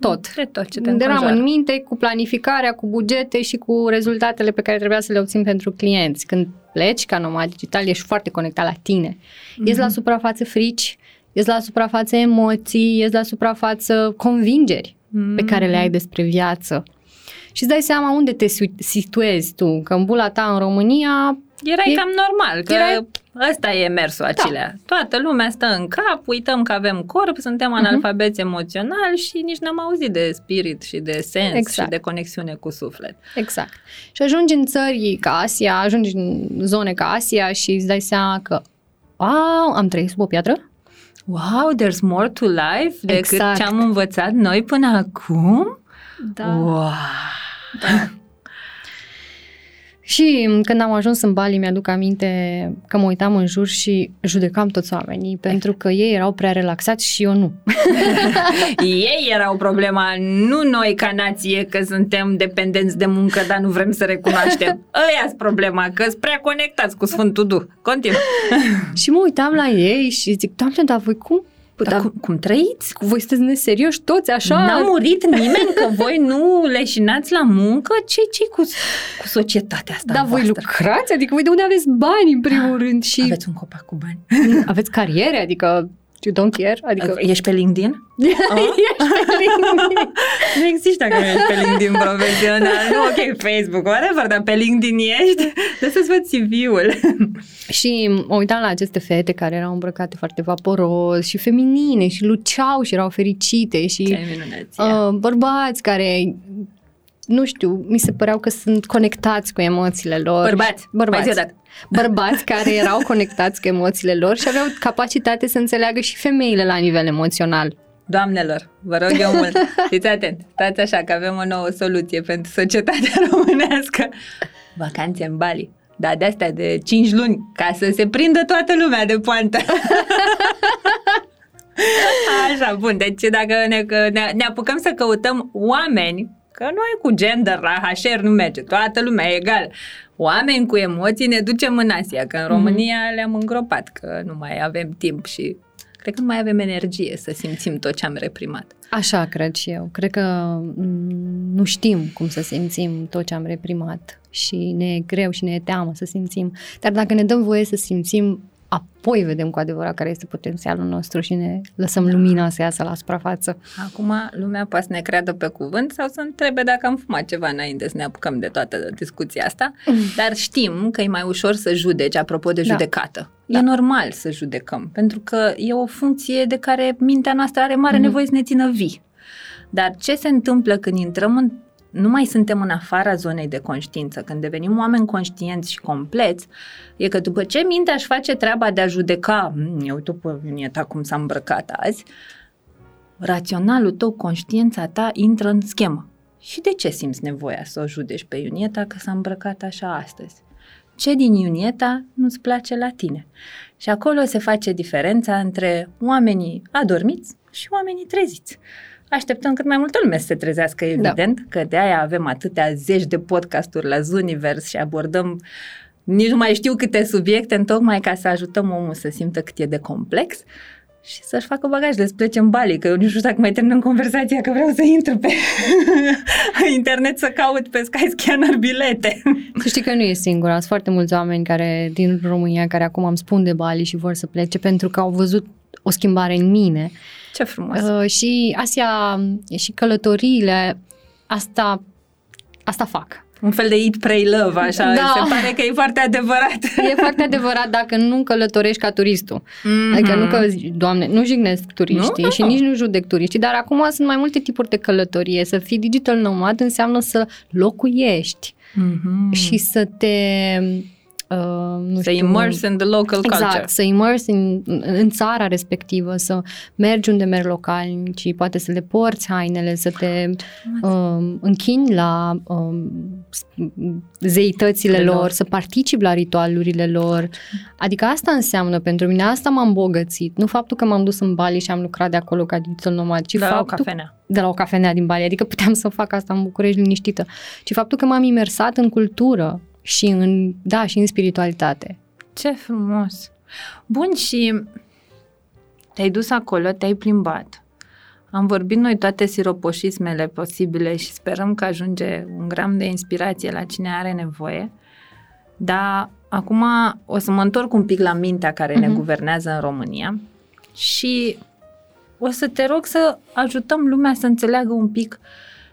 tot. De tot ce te Eram înconjoară. în minte cu planificarea, cu bugete și cu rezultatele pe care trebuia să le obțin pentru clienți. Când pleci ca nomad digital, ești foarte conectat la tine. Mm-hmm. Ies la suprafață frici, ies la suprafață emoții, ies la suprafață convingeri Mm. pe care le ai despre viață. Și îți dai seama unde te si- situezi tu, că în bula ta în România Erai E- cam normal, că Erai- ăsta e mersul acelea. Toată lumea stă în cap, uităm că avem corp, suntem analfabeți emoțional și nici n-am auzit de spirit și de sens Exact. și de conexiune cu suflet. Exact. Și ajungi în țări ca Asia, ajungi în zone ca Asia și îți dai seama că a, am trăit sub o piatră? Wow, there's more to life decât Exact. ce am învățat noi până acum? Wow! Și când am ajuns în Bali, mi-aduc aminte că mă uitam în jur și judecam toți oamenii, pentru că ei erau prea relaxați și eu nu. Ei erau problema, nu noi ca nație, că suntem dependenți de muncă, dar nu vrem să recunoaștem. Ăia problema, că sunt prea conectați cu Sfântul Duh. Continuă. și mă uitam la ei și zic, doamne, dar voi cum? Dar cum, cum trăiți? Voi sunteți neserioși toți așa? N-a murit nimeni că voi nu leșinați la muncă? ce ce cu, cu societatea asta Dar voi voastră? lucrați? Adică voi de unde aveți bani în primul rând? Și Aveți un copac cu bani? aveți cariere? Adică you don't care? Adică Ești pe LinkedIn? nu există dacă nu ești pe LinkedIn profesional. Nu, ok, Facebook, whatever, dar pe LinkedIn ești. De să-ți văd CV-ul. Și mă uitam la aceste fete care erau îmbrăcate foarte vaporos și feminine și luceau și erau fericite și Ce minuneție. uh, bărbați care, nu știu, mi se păreau că sunt conectați cu emoțiile lor. Bărbați. Mai zi Bărbați. odată. Bărbați care erau conectați cu emoțiile lor și aveau capacitate să înțeleagă și femeile la nivel emoțional. Doamnelor, vă rog eu mult, fiți atent, stați așa că avem o nouă soluție pentru societatea românească. Vacanțe în Bali, dar de astea de 5 luni, ca să se prindă toată lumea de poantă. Așa, bun, deci dacă ne, că ne, ne apucăm să căutăm oameni, că noi cu gender, la HR nu merge, toată lumea e egal. Oameni cu emoții ne ducem în Asia, că în România le-am îngropat, că nu mai avem timp și cred că nu mai avem energie să simțim tot ce am reprimat. Așa cred și eu. Cred că mm, nu știm cum să simțim tot ce am reprimat și ne e greu și ne e teamă să simțim. Dar dacă ne dăm voie să simțim, apoi vedem cu adevărat care este potențialul nostru și ne lăsăm lumina să iasă la suprafață. Acum lumea poate să ne creadă pe cuvânt sau să întrebe dacă am fumat ceva înainte să ne apucăm de toată discuția asta, dar știm că e mai ușor să judeci, apropo de Da. judecată. Da. E normal să judecăm, pentru că e o funcție de care mintea noastră are mare Mhm. nevoie să ne țină vii. Dar ce se întâmplă când intrăm în nu mai suntem în afara zonei de conștiință, când devenim oameni conștienți și compleți, e că după ce mintea își face treaba de a judeca, "Mm, eu uite pe Iunieta cum s-a îmbrăcat azi, raționalul tău, conștiința ta intră în schemă. Și de ce simți nevoia să o judeci pe Iunieta că s-a îmbrăcat așa astăzi? Ce din Iunieta nu-ți place la tine? Și acolo se face diferența între oamenii adormiți și oamenii treziți. Așteptăm cât mai multă lume să se trezească, evident, da. că de aia avem atâtea zeci de podcasturi la Zunivers și abordăm nici nu mai știu câte subiecte, în tocmai ca să ajutăm omul să simtă cât e de complex și să-și facă bagajele, să plece în Bali, că eu nu știu dacă mai terminăm conversația, că vreau să intru pe internet să caut pe Skyscanner bilete. Să știi că nu e singura. Sunt foarte mulți oameni care din România care acum îmi spun de Bali și vor să plece pentru că au văzut o schimbare în mine. Ce frumos! Uh, și Asia și călătoriile asta, asta fac. Un fel de eat, pray, love, așa, Da. se pare că e foarte adevărat. E foarte adevărat dacă nu călătorești ca turistul. Mhm. Adică nu că, zici, doamne, nu jignesc turiștii Nu, și nu. nici nu judec turiștii, dar acum sunt mai multe tipuri de călătorie. Să fii digital nomad înseamnă să locuiești Mhm. și să te Uh, nu să știu, immerse in the local exact, culture. să immerse în, în țara respectivă, să mergi unde merg localnici, poate să le porți hainele, să te um, închini la um, zeitățile Le lor, lor. să participi la ritualurile lor. Adică asta înseamnă pentru mine, asta m-am îmbogățit. Nu faptul că m-am dus în Bali și am lucrat de acolo ca digital nomad, ci de la o faptul cafenea. de la o cafenea din Bali, adică puteam să fac asta în București liniștită. Ci faptul că m-am imersat în cultură și în, da, și în spiritualitate. Ce frumos! Bun, și te-ai dus acolo, te-ai plimbat. Am vorbit noi toate siropoșismele posibile și sperăm că ajunge un gram de inspirație la cine are nevoie. Dar acum o să mă întorc un pic la mintea care uh-huh. ne Mhm. guvernează în România și o să te rog să ajutăm lumea să înțeleagă un pic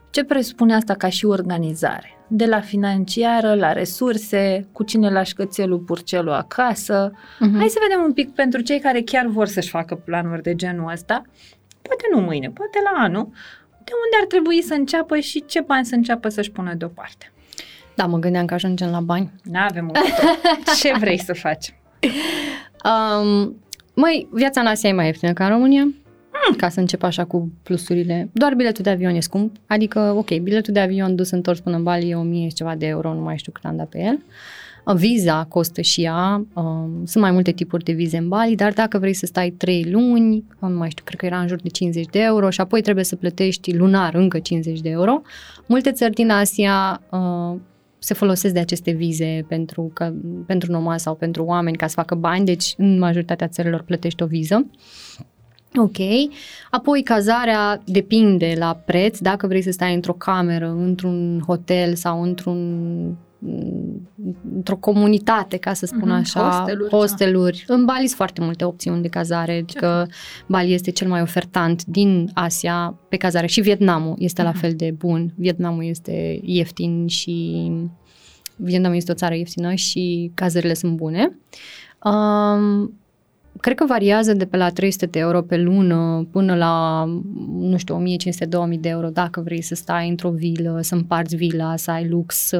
ce presupune asta ca și organizare. De la financiară, la resurse, cu cine lași cățelul purcelul acasă. Mhm. Hai să vedem un pic pentru cei care chiar vor să-și facă planuri de genul ăsta. Poate nu mâine, poate la anul. De unde ar trebui să înceapă și ce bani să înceapă să-și pună deoparte. Da, mă gândeam că ajungem la bani. Nu avem un Ce vrei să faci? Um, măi, viața în Asia e mai ieftină ca în România, mm. ca să încep așa cu plusurile. Doar biletul de avion e scump, adică, ok, biletul de avion dus întors până în Bali e 1000 și ceva de euro, nu mai știu cât am dat pe el. Uh, Viza costă și ea, um, sunt mai multe tipuri de vize în Bali, dar dacă vrei să stai 3 luni, uh, nu mai știu, cred că era în jur de 50 de euro și apoi trebuie să plătești lunar încă 50 de euro. Multe țări din Asia uh, se folosesc de aceste vize pentru, că, pentru nomazi sau pentru oameni ca să facă bani, deci în majoritatea țărilor plătești o viză. Ok. Apoi cazarea depinde la preț, dacă vrei să stai într-o cameră, într-un hotel sau într-un într-o comunitate, ca să spun Mhm, așa, hosteluri, hosteluri. În Bali sunt foarte multe opțiuni de cazare, că Bali este cel mai ofertant din Asia pe cazare și Vietnamul este la Mhm. fel de bun. Vietnamul este ieftin și Vietnamul este o țară ieftină și cazările sunt bune. Um, cred că variază de pe la 300 de euro pe lună până la, nu știu, 1500-2000 de euro dacă vrei să stai într-o vilă, să împarți vila, să ai lux.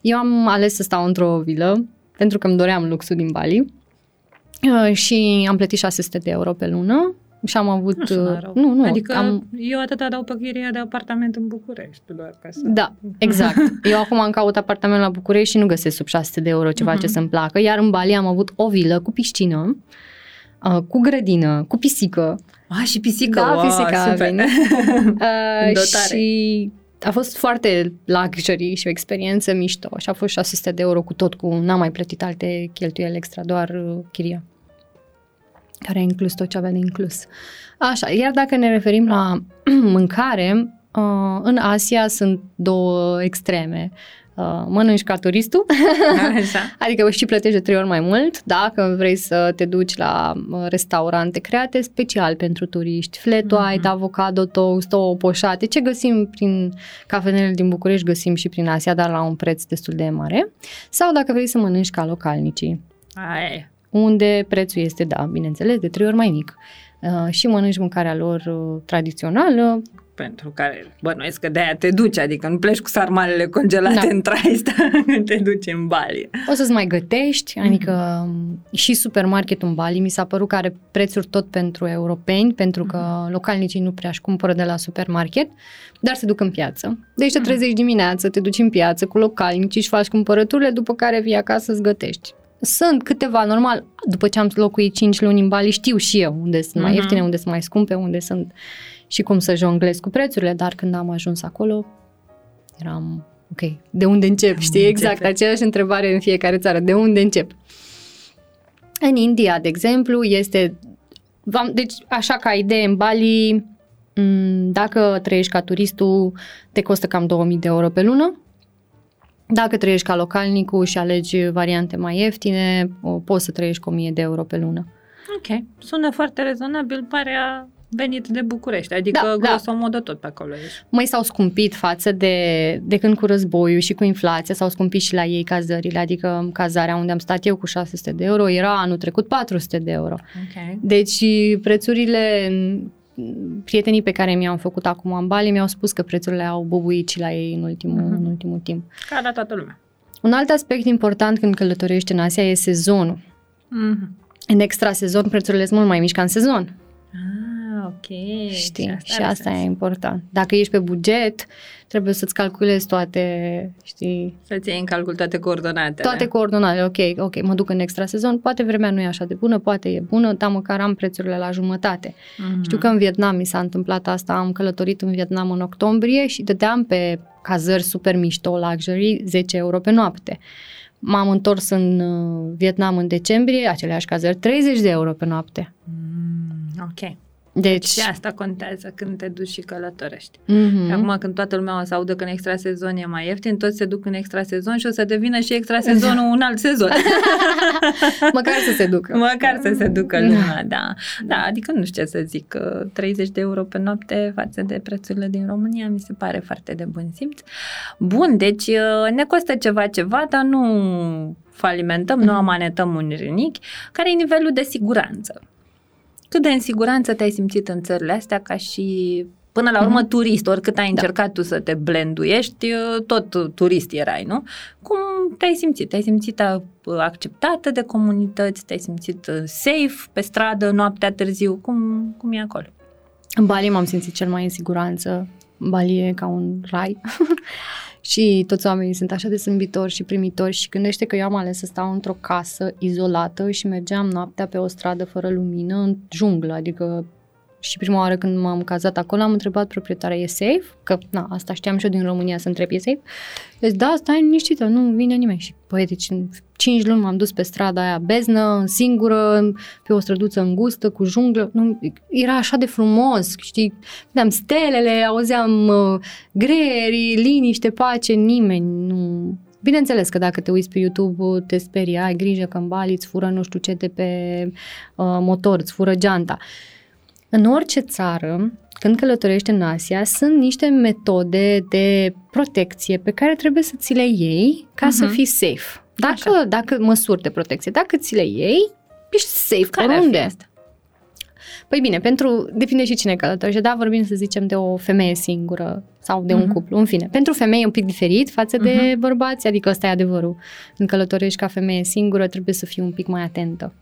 Eu am ales să stau într-o vilă pentru că îmi doream luxul din Bali uh, și am plătit 600 de euro pe lună și am avut... Nu sună uh, rău. Nu, nu, adică am, eu atâta dau pe chiria de apartament în București, doar ca să... Da, exact. Eu acum am caut apartament la București și nu găsesc sub 600 de euro ceva Mhm. ce să-mi placă, iar în Bali am avut o vilă cu piscină, uh, cu grădină, cu pisică. Ah, și pisică, Da, wow, pisica a super. venit. Uh, În dotare. și a fost foarte luxury și o experiență mișto și a fost 600 de euro cu tot, cu n-am mai plătit alte cheltuieli extra, doar uh, chiria care a inclus tot ce avea de inclus. Așa, iar dacă ne referim la mâncare, uh, în Asia sunt două extreme. Uh, mănânci ca turistul, Așa. adică și plătești de trei ori mai mult dacă vrei să te duci la uh, restaurante create special pentru turiști, flat Mhm. white, avocado toast, ouă poșate, ce găsim prin cafenele din București, găsim și prin Asia, dar la un preț destul de mare. Sau dacă vrei să mănânci ca localnicii, Aia e. unde prețul este, da, bineînțeles, de trei ori mai mic. Uh, și mănânci mâncarea lor uh, tradițională, Pentru care bănuiesc că de-aia te duci, adică nu pleci cu sarmalele congelate Da. în traista când te duci în Bali. o să-ți mai gătești, adică um, și supermarketul în Bali mi s-a părut că are prețuri tot pentru europeni, pentru că localnicii nu prea își cumpără de la supermarket, dar se duc în piață. Deci te trezești dimineață, te duci în piață cu localnicii și faci cumpărăturile, după care vii acasă să gătești. Sunt câteva, normal, după ce am locuit 5 luni în Bali, știu și eu unde sunt mai Mhm. ieftine, unde sunt mai scumpe, unde sunt și cum să jonglez cu prețurile, dar când am ajuns acolo, eram, ok, de unde încep, De știi? unde Exact, începe? aceeași întrebare în fiecare țară, de unde încep? În India, de exemplu, este, v-am, deci așa ca idee, în Bali, m, dacă trăiești ca turistul, te costă cam 2000 de euro pe lună. Dacă trăiești ca localnicul și alegi variante mai ieftine, o, poți să trăiești cu 1000 de euro pe lună. Ok, sună foarte rezonabil, pare a venit de București, adică Da, da, da. grosomodă tot pe acolo ești. mai s-au scumpit față de, de când cu războiul și cu inflația, s-au scumpit și la ei cazările, adică cazarea unde am stat eu cu 600 de euro era anul trecut 400 de euro. Ok. Deci prețurile, prietenii pe care mi-au făcut acum în Bali mi-au spus că prețurile au bubuit și la ei în ultimul, Mhm. în ultimul timp. Ca la toată lumea. Un alt aspect important când călătorești în Asia e sezonul. Mhm. În extra sezon prețurile sunt mult mai mici ca în sezon. Ah, ok. Știi? Și are asta sens. e important. Dacă ești pe buget, trebuie să-ți calculezi toate, știi, Să-ți iei în calcul toate coordonatele. toate coordonatele. Ok, ok, mă duc în extra sezon, poate vremea nu e așa de bună, poate e bună, dar măcar am prețurile la jumătate. Mhm. Știu că în Vietnam mi s-a întâmplat asta, am călătorit în Vietnam în octombrie și dădeam pe cazări super mișto, luxury, 10 euro pe noapte. M-am întors în uh, Vietnam în decembrie, aceleași cazări, 30 de euro pe noapte. Mm, ok. Deci, Și asta contează când te duci și călătorești. mhm. Acum când toată lumea o să audă că în extra sezon e mai ieftin, toți se duc în extra sezon și o să devină și extra sezonul un alt sezon. măcar să se ducă. Măcar să se ducă lumea, da. Da, adică nu știu ce să zic, că 30 de euro pe noapte față de prețurile din România mi se pare foarte de bun simț. Bun, deci uh, ne costă ceva ceva, dar nu falimentăm, nu amanetăm un rinic. Care e nivelul de siguranță? Cât de în siguranță te-ai simțit în țările astea ca și Până la urmă, turist, oricât ai încercat tu să te blenduiești, uh, tot turist erai, nu? Cum te-ai simțit? Te-ai simțit uh, acceptată de comunități? Te-ai simțit uh, safe pe stradă, noaptea târziu? Cum, cum e acolo? În Bali m-am simțit cel mai în siguranță. Bali e ca un rai. și toți oamenii sunt așa de sâmbitori și primitori și gândește că eu am ales să stau într-o casă izolată și mergeam noaptea pe o stradă fără lumină, în junglă, adică și prima oară când m-am cazat acolo am întrebat proprietarea, e safe? Că, na, asta știam și eu din România să întreb, e safe? Deci, da, stai liniștită, nu vine nimeni. Și, băi, deci în 5 luni m-am dus pe strada aia beznă, singură, pe o străduță îngustă, cu junglă. Nu, era așa de frumos, știi? Vedeam stelele, auzeam uh, greierii, liniște, pace, nimeni nu... Bineînțeles că dacă te uiți pe YouTube te sperii, ai grijă că în Bali îți fură nu știu ce de pe uh, motor, îți fură geanta. În orice țară, când călătorești în Asia, sunt niște metode de protecție pe care trebuie să ți le iei ca uh-huh. să Mhm. fii safe. Dacă, dacă măsuri de protecție, dacă ți le iei, ești safe Care ar fi oriunde. asta? Păi bine, pentru, depinde și cine călătorește, da, vorbim să zicem de o femeie singură sau de un Mhm. cuplu, în fine. Pentru femei e un pic diferit față de Mhm. bărbați, adică ăsta e adevărul. Când călătorești ca femeie singură, trebuie să fii un pic mai atentă.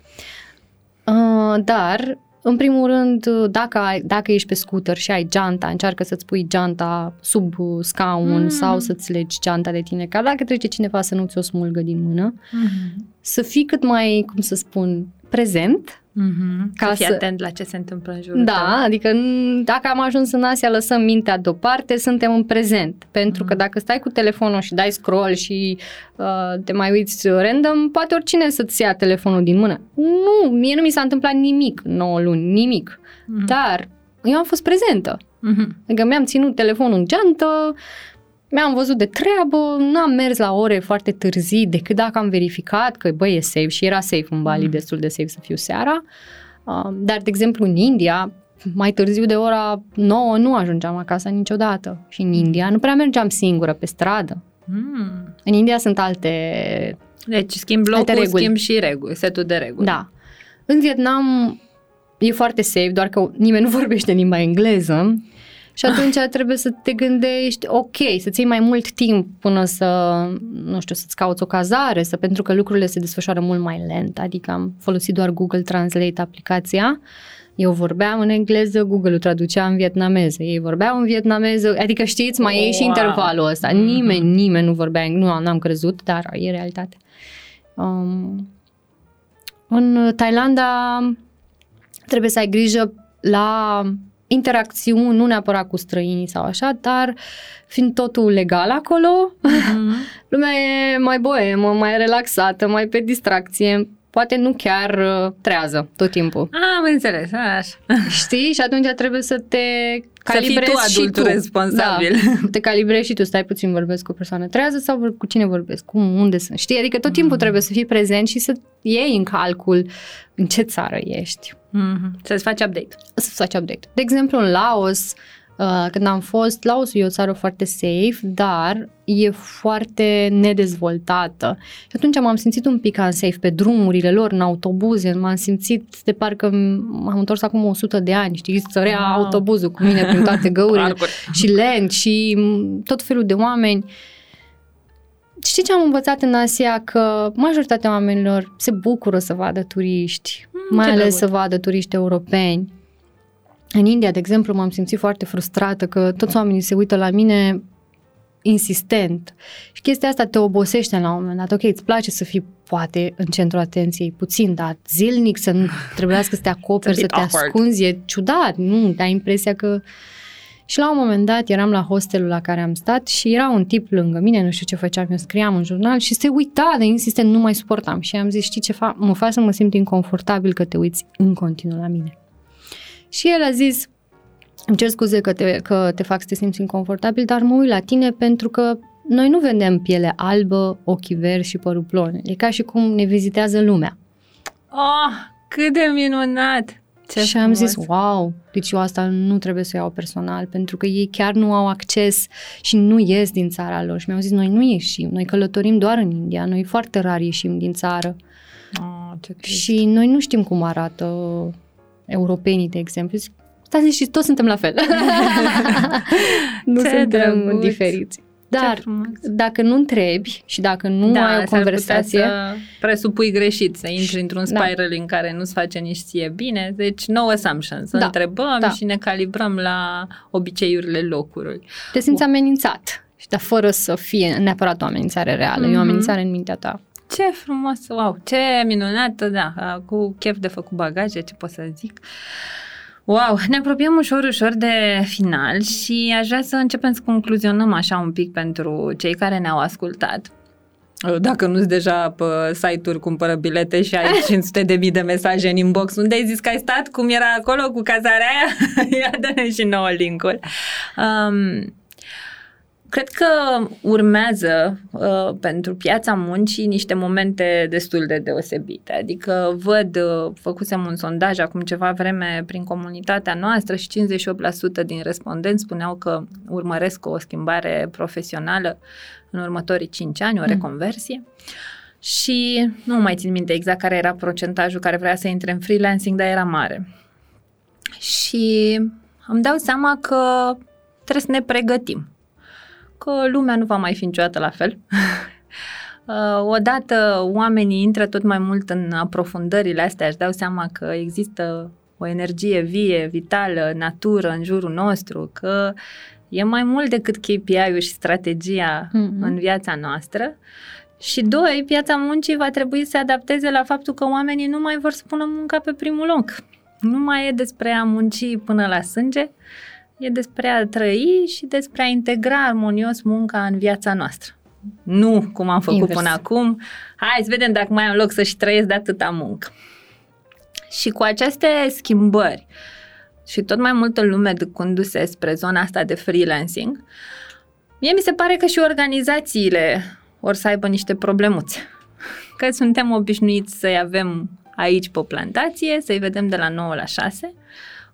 Uh, dar, în primul rând, dacă, ai, dacă ești pe scooter și ai geanta, încearcă să-ți pui geanta sub uh, scaun Mm. mm. sau să-ți legi geanta de tine, ca dacă trece cineva să nu ți-o smulgă din mână. Mhm. Să fii cât mai, cum să spun, prezent Mhm. Ca Să fii să- atent la ce se întâmplă în jurul Da, tău. adică n- dacă am ajuns în Asia, lăsăm mintea deoparte, suntem în prezent. Pentru că Mm. dacă stai cu telefonul și dai scroll și uh, te mai uiți random, poate oricine să-ți ia telefonul din mână. Nu, mie nu mi s-a întâmplat nimic în 9 luni, nimic. Mhm. Dar eu am fost prezentă. Mhm. Adică mi-am ținut telefonul în geantă, mi-am văzut de treabă, n-am mers la ore foarte târzii decât dacă am verificat că, băi, e safe și era safe în Bali, Mm. destul de safe să fiu seara. Uh, dar, de exemplu, în India, mai târziu de ora 9 nu ajungeam acasă niciodată. Și în India nu prea mergeam singură pe stradă. Mm. În India sunt alte... Deci schimb Alte locul, reguli. schimb și reguli, setul de reguli. Da. În Vietnam e foarte safe, doar că nimeni nu vorbește limba engleză și atunci trebuie să te gândești, ok, să-ți iei mai mult timp până să, nu știu, să-ți cauți o cazare, să, pentru că lucrurile se desfășoară mult mai lent, adică am folosit doar Google Translate aplicația, eu vorbeam în engleză, Google-ul traducea în vietnameză, ei vorbeau în vietnameză, adică știți, mai e și Wow. intervalul ăsta. Mhm. Nimeni, nimeni nu vorbea, nu n-am crezut, dar e realitate. Um, în Thailanda trebuie să ai grijă la interacțiuni, nu neapărat cu străinii sau așa, dar fiind totul legal acolo, Mhm. lumea e mai boemă, mai relaxată, mai pe distracție, poate nu chiar uh, trează tot timpul. Am înțeles, așa. Știi? Și atunci trebuie să te Să fii calibrezi tu și adultul tu. responsabil. Da, te calibrezi și tu, stai puțin, vorbesc cu o persoană trează sau vor- cu cine vorbesc, cum, unde sunt, știi? Adică tot timpul Mm. trebuie să fii prezent și să iei în calcul în ce țară ești Mhm. Să-ți faci update. să faci update. De exemplu, în Laos, uh, când am fost, Laos e o țară foarte safe, dar e foarte nedezvoltată. Și atunci m-am simțit un pic unsafe pe drumurile lor, în autobuze, m-am simțit de parcă m-am întors acum 100 de ani, știi, sărea Wow. autobuzul cu mine prin toate găurile Parcuri. și lent și m, tot felul de oameni. Știi ce am învățat în Asia? Că majoritatea oamenilor se bucură să vadă turiști, Mm, mai ce ales drăguț. să vadă turiști europeni. În India, de exemplu, m-am simțit foarte frustrată că toți oamenii se uită la mine insistent. Și chestia asta te obosește la un moment dat. Ok, îți place să fii poate în centrul atenției puțin, dar zilnic să nu trebuiască să te acoperi, It's a să bit te awkward. ascunzi, e ciudat, nu? Ai impresia că... Și la un moment dat eram la hostelul la care am stat și era un tip lângă mine, nu știu ce făceam, eu scriam în jurnal și se uita de insistent, nu mai suportam. Și am zis, știi ce fac? Mă fac să mă simt inconfortabil că te uiți în continuu la mine. Și el a zis, îmi cer scuze că te, că te fac să te simți inconfortabil, dar mă uit la tine pentru că noi nu vedem piele albă, ochii verzi și părul blond. E ca și cum ne vizitează lumea. Oh, cât de minunat! Ce și am frumos. zis, wow, deci eu asta nu trebuie să o iau personal, pentru că ei chiar nu au acces și nu ies din țara lor. Și mi-au zis, noi nu ieșim, noi călătorim doar în India, noi foarte rar ieșim din țară. Oh, ce trist. Și noi nu știm cum arată europenii, de exemplu. Zic, Stați liniștiți, toți suntem la fel. nu Ce suntem drăguț. diferiți. Dar Ce frumos. dacă nu întrebi și dacă nu da, ai o s-ar conversație, putea să presupui greșit, să intri într-un Da. spiral în care nu-ți face nici ție bine. Deci, no assumptions. Să Da, întrebăm da. și ne calibrăm la obiceiurile locului. te simți amenințat. Și dar fără să fie neapărat o amenințare reală, e o Mhm. amenințare în mintea ta. Ce frumos, wow, ce minunat, da, cu chef de făcut bagaje, ce pot să zic. Wow, ne apropiem ușor, ușor de final și aș vrea să începem să concluzionăm așa un pic pentru cei care ne-au ascultat. Dacă nu-ți deja pe site-uri cumpără bilete și ai 500 de mii de mesaje în inbox, unde ai zis că ai stat, cum era acolo cu cazarea aia? Ia dă și nouă link-ul. Um, Cred că urmează uh, pentru piața muncii niște momente destul de deosebite. Adică văd, uh, făcusem un sondaj acum ceva vreme prin comunitatea noastră și 58% din respondenți spuneau că urmăresc o schimbare profesională în următorii 5 ani, o Mm. reconversie. Și nu mai țin minte exact care era procentajul care vrea să intre în freelancing, dar era mare. Și îmi dau seama că trebuie să ne pregătim că lumea nu va mai fi niciodată la fel. Uh, Odată oamenii intră tot mai mult în aprofundările astea, își dau seama că există o energie vie, vitală, natură în jurul nostru, că e mai mult decât KPI-ul și strategia Mhm. în viața noastră. Și doi, piața muncii va trebui să se adapteze la faptul că oamenii nu mai vor să pună munca pe primul loc. Nu mai e despre a munci până la sânge, e despre a trăi și despre a integra armonios munca în viața noastră. Nu cum am făcut Invers. până acum. Hai să vedem dacă mai am loc să și trăiesc de atâta muncă. Și cu aceste schimbări și tot mai multă lume ducându-se spre zona asta de freelancing, mie mi se pare că și organizațiile or să aibă niște problemuțe. Că suntem obișnuiți să-i avem aici pe plantație, să-i vedem de la 9 la 6,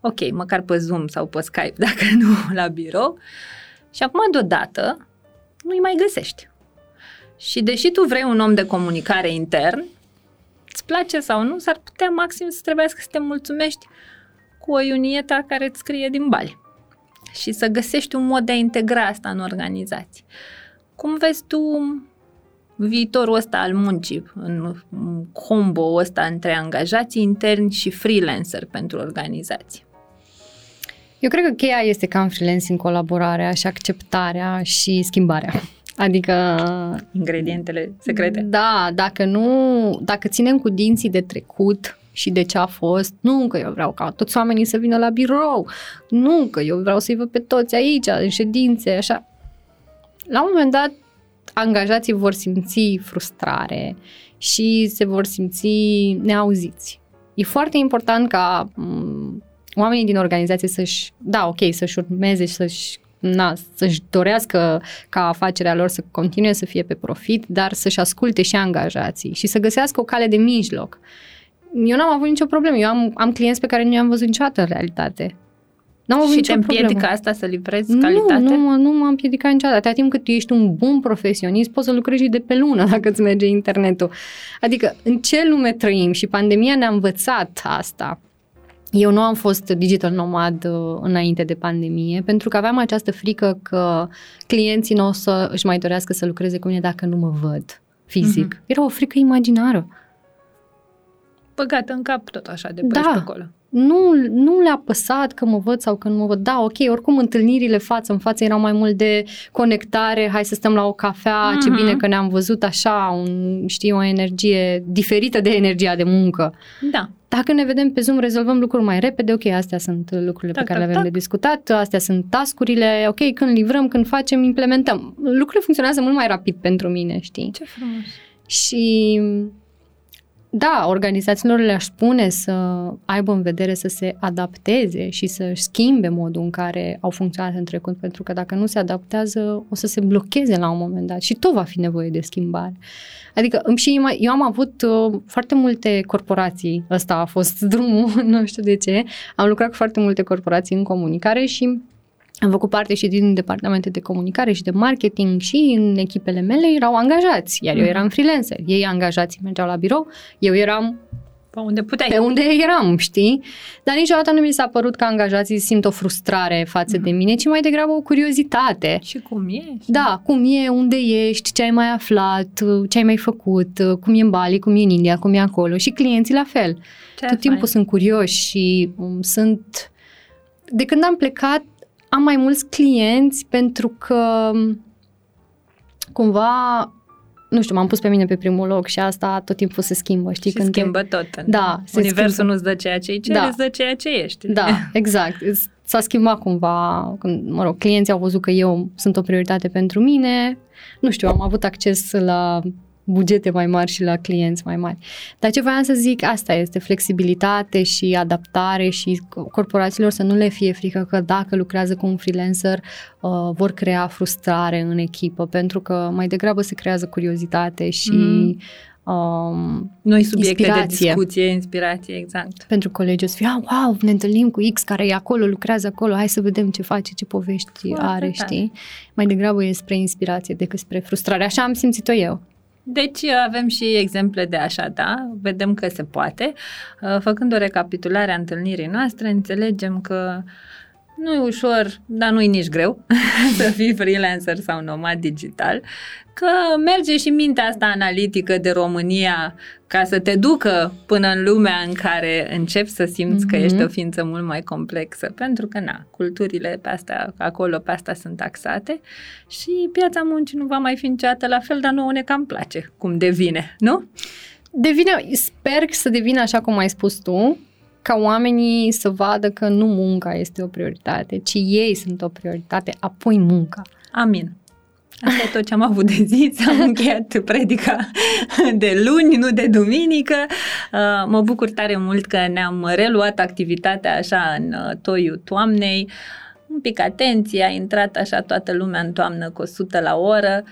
ok, măcar pe Zoom sau pe Skype, dacă nu la birou. Și acum, deodată, nu-i mai găsești. Și deși tu vrei un om de comunicare intern, îți place sau nu, s-ar putea maxim să trebuiască să te mulțumești cu o iunieta care îți scrie din bali. Și să găsești un mod de a integra asta în organizație. Cum vezi tu viitorul ăsta al muncii, în combo ăsta între angajații interni și freelancer pentru organizații? Eu cred că cheia este ca în freelancing colaborarea și acceptarea și schimbarea. Adică Ingredientele secrete. Da, dacă nu, dacă ținem cu dinții de trecut și de ce a fost, nu că eu vreau ca toți oamenii să vină la birou, nu că eu vreau să-i văd pe toți aici, în ședințe, așa. La un moment dat, angajații vor simți frustrare și se vor simți neauziți. E foarte important ca m- oamenii din organizație să-și, da, ok, să-și urmeze și să-și na, să-și dorească ca afacerea lor să continue să fie pe profit, dar să-și asculte și angajații și să găsească o cale de mijloc. Eu n-am avut nicio problemă. Eu am, am clienți pe care nu i-am văzut niciodată în realitate. N-am avut Și te nicio împiedică problemă. asta să livrezi calitate? Nu, nu, mă- nu m-am împiedicat niciodată. Atâta timp cât tu ești un bun profesionist, poți să lucrezi și de pe lună dacă îți merge internetul. Adică, în ce lume trăim și pandemia ne-a învățat asta. Eu nu am fost digital nomad uh, înainte de pandemie pentru că aveam această frică că clienții nu o să își mai dorească să lucreze cu mine dacă nu mă văd fizic. Mm-hmm. Era o frică imaginară. Băgată în cap tot așa de pe, da. acolo nu, nu le-a păsat că mă văd sau că nu mă văd. Da, ok, oricum întâlnirile față în față erau mai mult de conectare, hai să stăm la o cafea, uh-huh. ce mhm. bine că ne-am văzut așa, un, știi, o energie diferită de energia de muncă. Da. Dacă ne vedem pe Zoom, rezolvăm lucruri mai repede, ok, astea sunt lucrurile tac, pe care tac, le avem tac. de discutat, astea sunt tascurile, ok, când livrăm, când facem, implementăm. Lucrurile funcționează mult mai rapid pentru mine, știi? Ce frumos! Și da, organizațiilor le-aș spune să aibă în vedere să se adapteze și să-și schimbe modul în care au funcționat în trecut, pentru că dacă nu se adaptează, o să se blocheze la un moment dat și tot va fi nevoie de schimbare. Adică și eu am avut uh, foarte multe corporații, ăsta a fost drumul, nu știu de ce, am lucrat cu foarte multe corporații în comunicare și am făcut parte și din departamente de comunicare și de marketing și în echipele mele erau angajați, iar eu mhm. eram freelancer. Ei angajați mergeau la birou, eu eram pe unde puteai. Pe unde eram, știi? Dar niciodată nu mi s-a părut că angajații simt o frustrare față mm-hmm. de mine, ci mai degrabă o curiozitate. Și cum e? Da, cum e, unde ești, ce ai mai aflat, ce ai mai făcut, cum e în Bali, cum e în India, cum e acolo. Și clienții la fel. Ce Tot timpul sunt curioși și um, sunt... De când am plecat, am mai mulți clienți pentru că cumva nu știu, m-am pus pe mine pe primul loc și asta tot timpul se schimbă, știi? Și când schimbă te... tot. Da. Universul schimbă. nu-ți dă ceea ce îi da. îți dă ceea ce ești. Da, exact. S-a schimbat cumva, când, mă rog, clienții au văzut că eu sunt o prioritate pentru mine. Nu știu, am avut acces la bugete mai mari și la clienți mai mari. Dar ce voiam să zic, asta este flexibilitate și adaptare și corporațiilor să nu le fie frică că dacă lucrează cu un freelancer uh, vor crea frustrare în echipă, pentru că mai degrabă se creează curiozitate și mm. Um, Noi subiecte inspirație. de discuție, inspirație, exact. Pentru colegii o să fie, ah, wow, ne întâlnim cu X care e acolo, lucrează acolo, hai să vedem ce face, ce povești Foarte are, tare. știi? Mai degrabă e spre inspirație decât spre frustrare. Așa am simțit-o eu. Deci avem și exemple de așa, da? Vedem că se poate. Uh, făcând o recapitulare a întâlnirii noastre, înțelegem că nu e ușor, dar nu e nici greu să fii freelancer sau nomad digital, că merge și mintea asta analitică de România ca să te ducă până în lumea în care începi să simți mm-hmm. că ești mhm. o ființă mult mai complexă, pentru că, na, culturile pe astea, acolo, pe asta sunt taxate și piața muncii nu va mai fi niciodată la fel, dar nouă ne cam place cum devine, nu? Devine, sper să devină așa cum ai spus tu, ca oamenii să vadă că nu munca este o prioritate, ci ei sunt o prioritate, apoi munca. Amin. Asta e tot ce am avut de zi, am încheiat predica de luni, nu de duminică. Uh, mă bucur tare mult că ne-am reluat activitatea așa în uh, toiul toamnei. Un pic atenție, a intrat așa toată lumea în toamnă cu 100 la oră.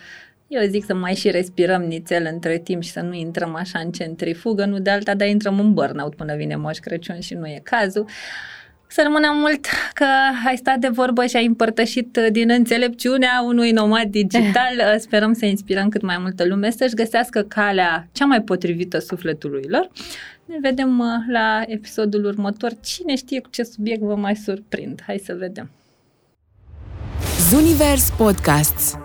Eu zic să mai și respirăm nițel între timp și să nu intrăm așa în centrifugă, nu de alta, dar intrăm în burnout până vine Moș Crăciun și nu e cazul. Să rămână mult că ai stat de vorbă și ai împărtășit uh, din înțelepciunea unui nomad digital. Uh, sperăm să inspirăm cât mai multă lume să-și găsească calea cea mai potrivită sufletului lor. Ne vedem uh, la episodul următor. Cine știe cu ce subiect vă mai surprind? Hai să vedem. Zunivers Podcasts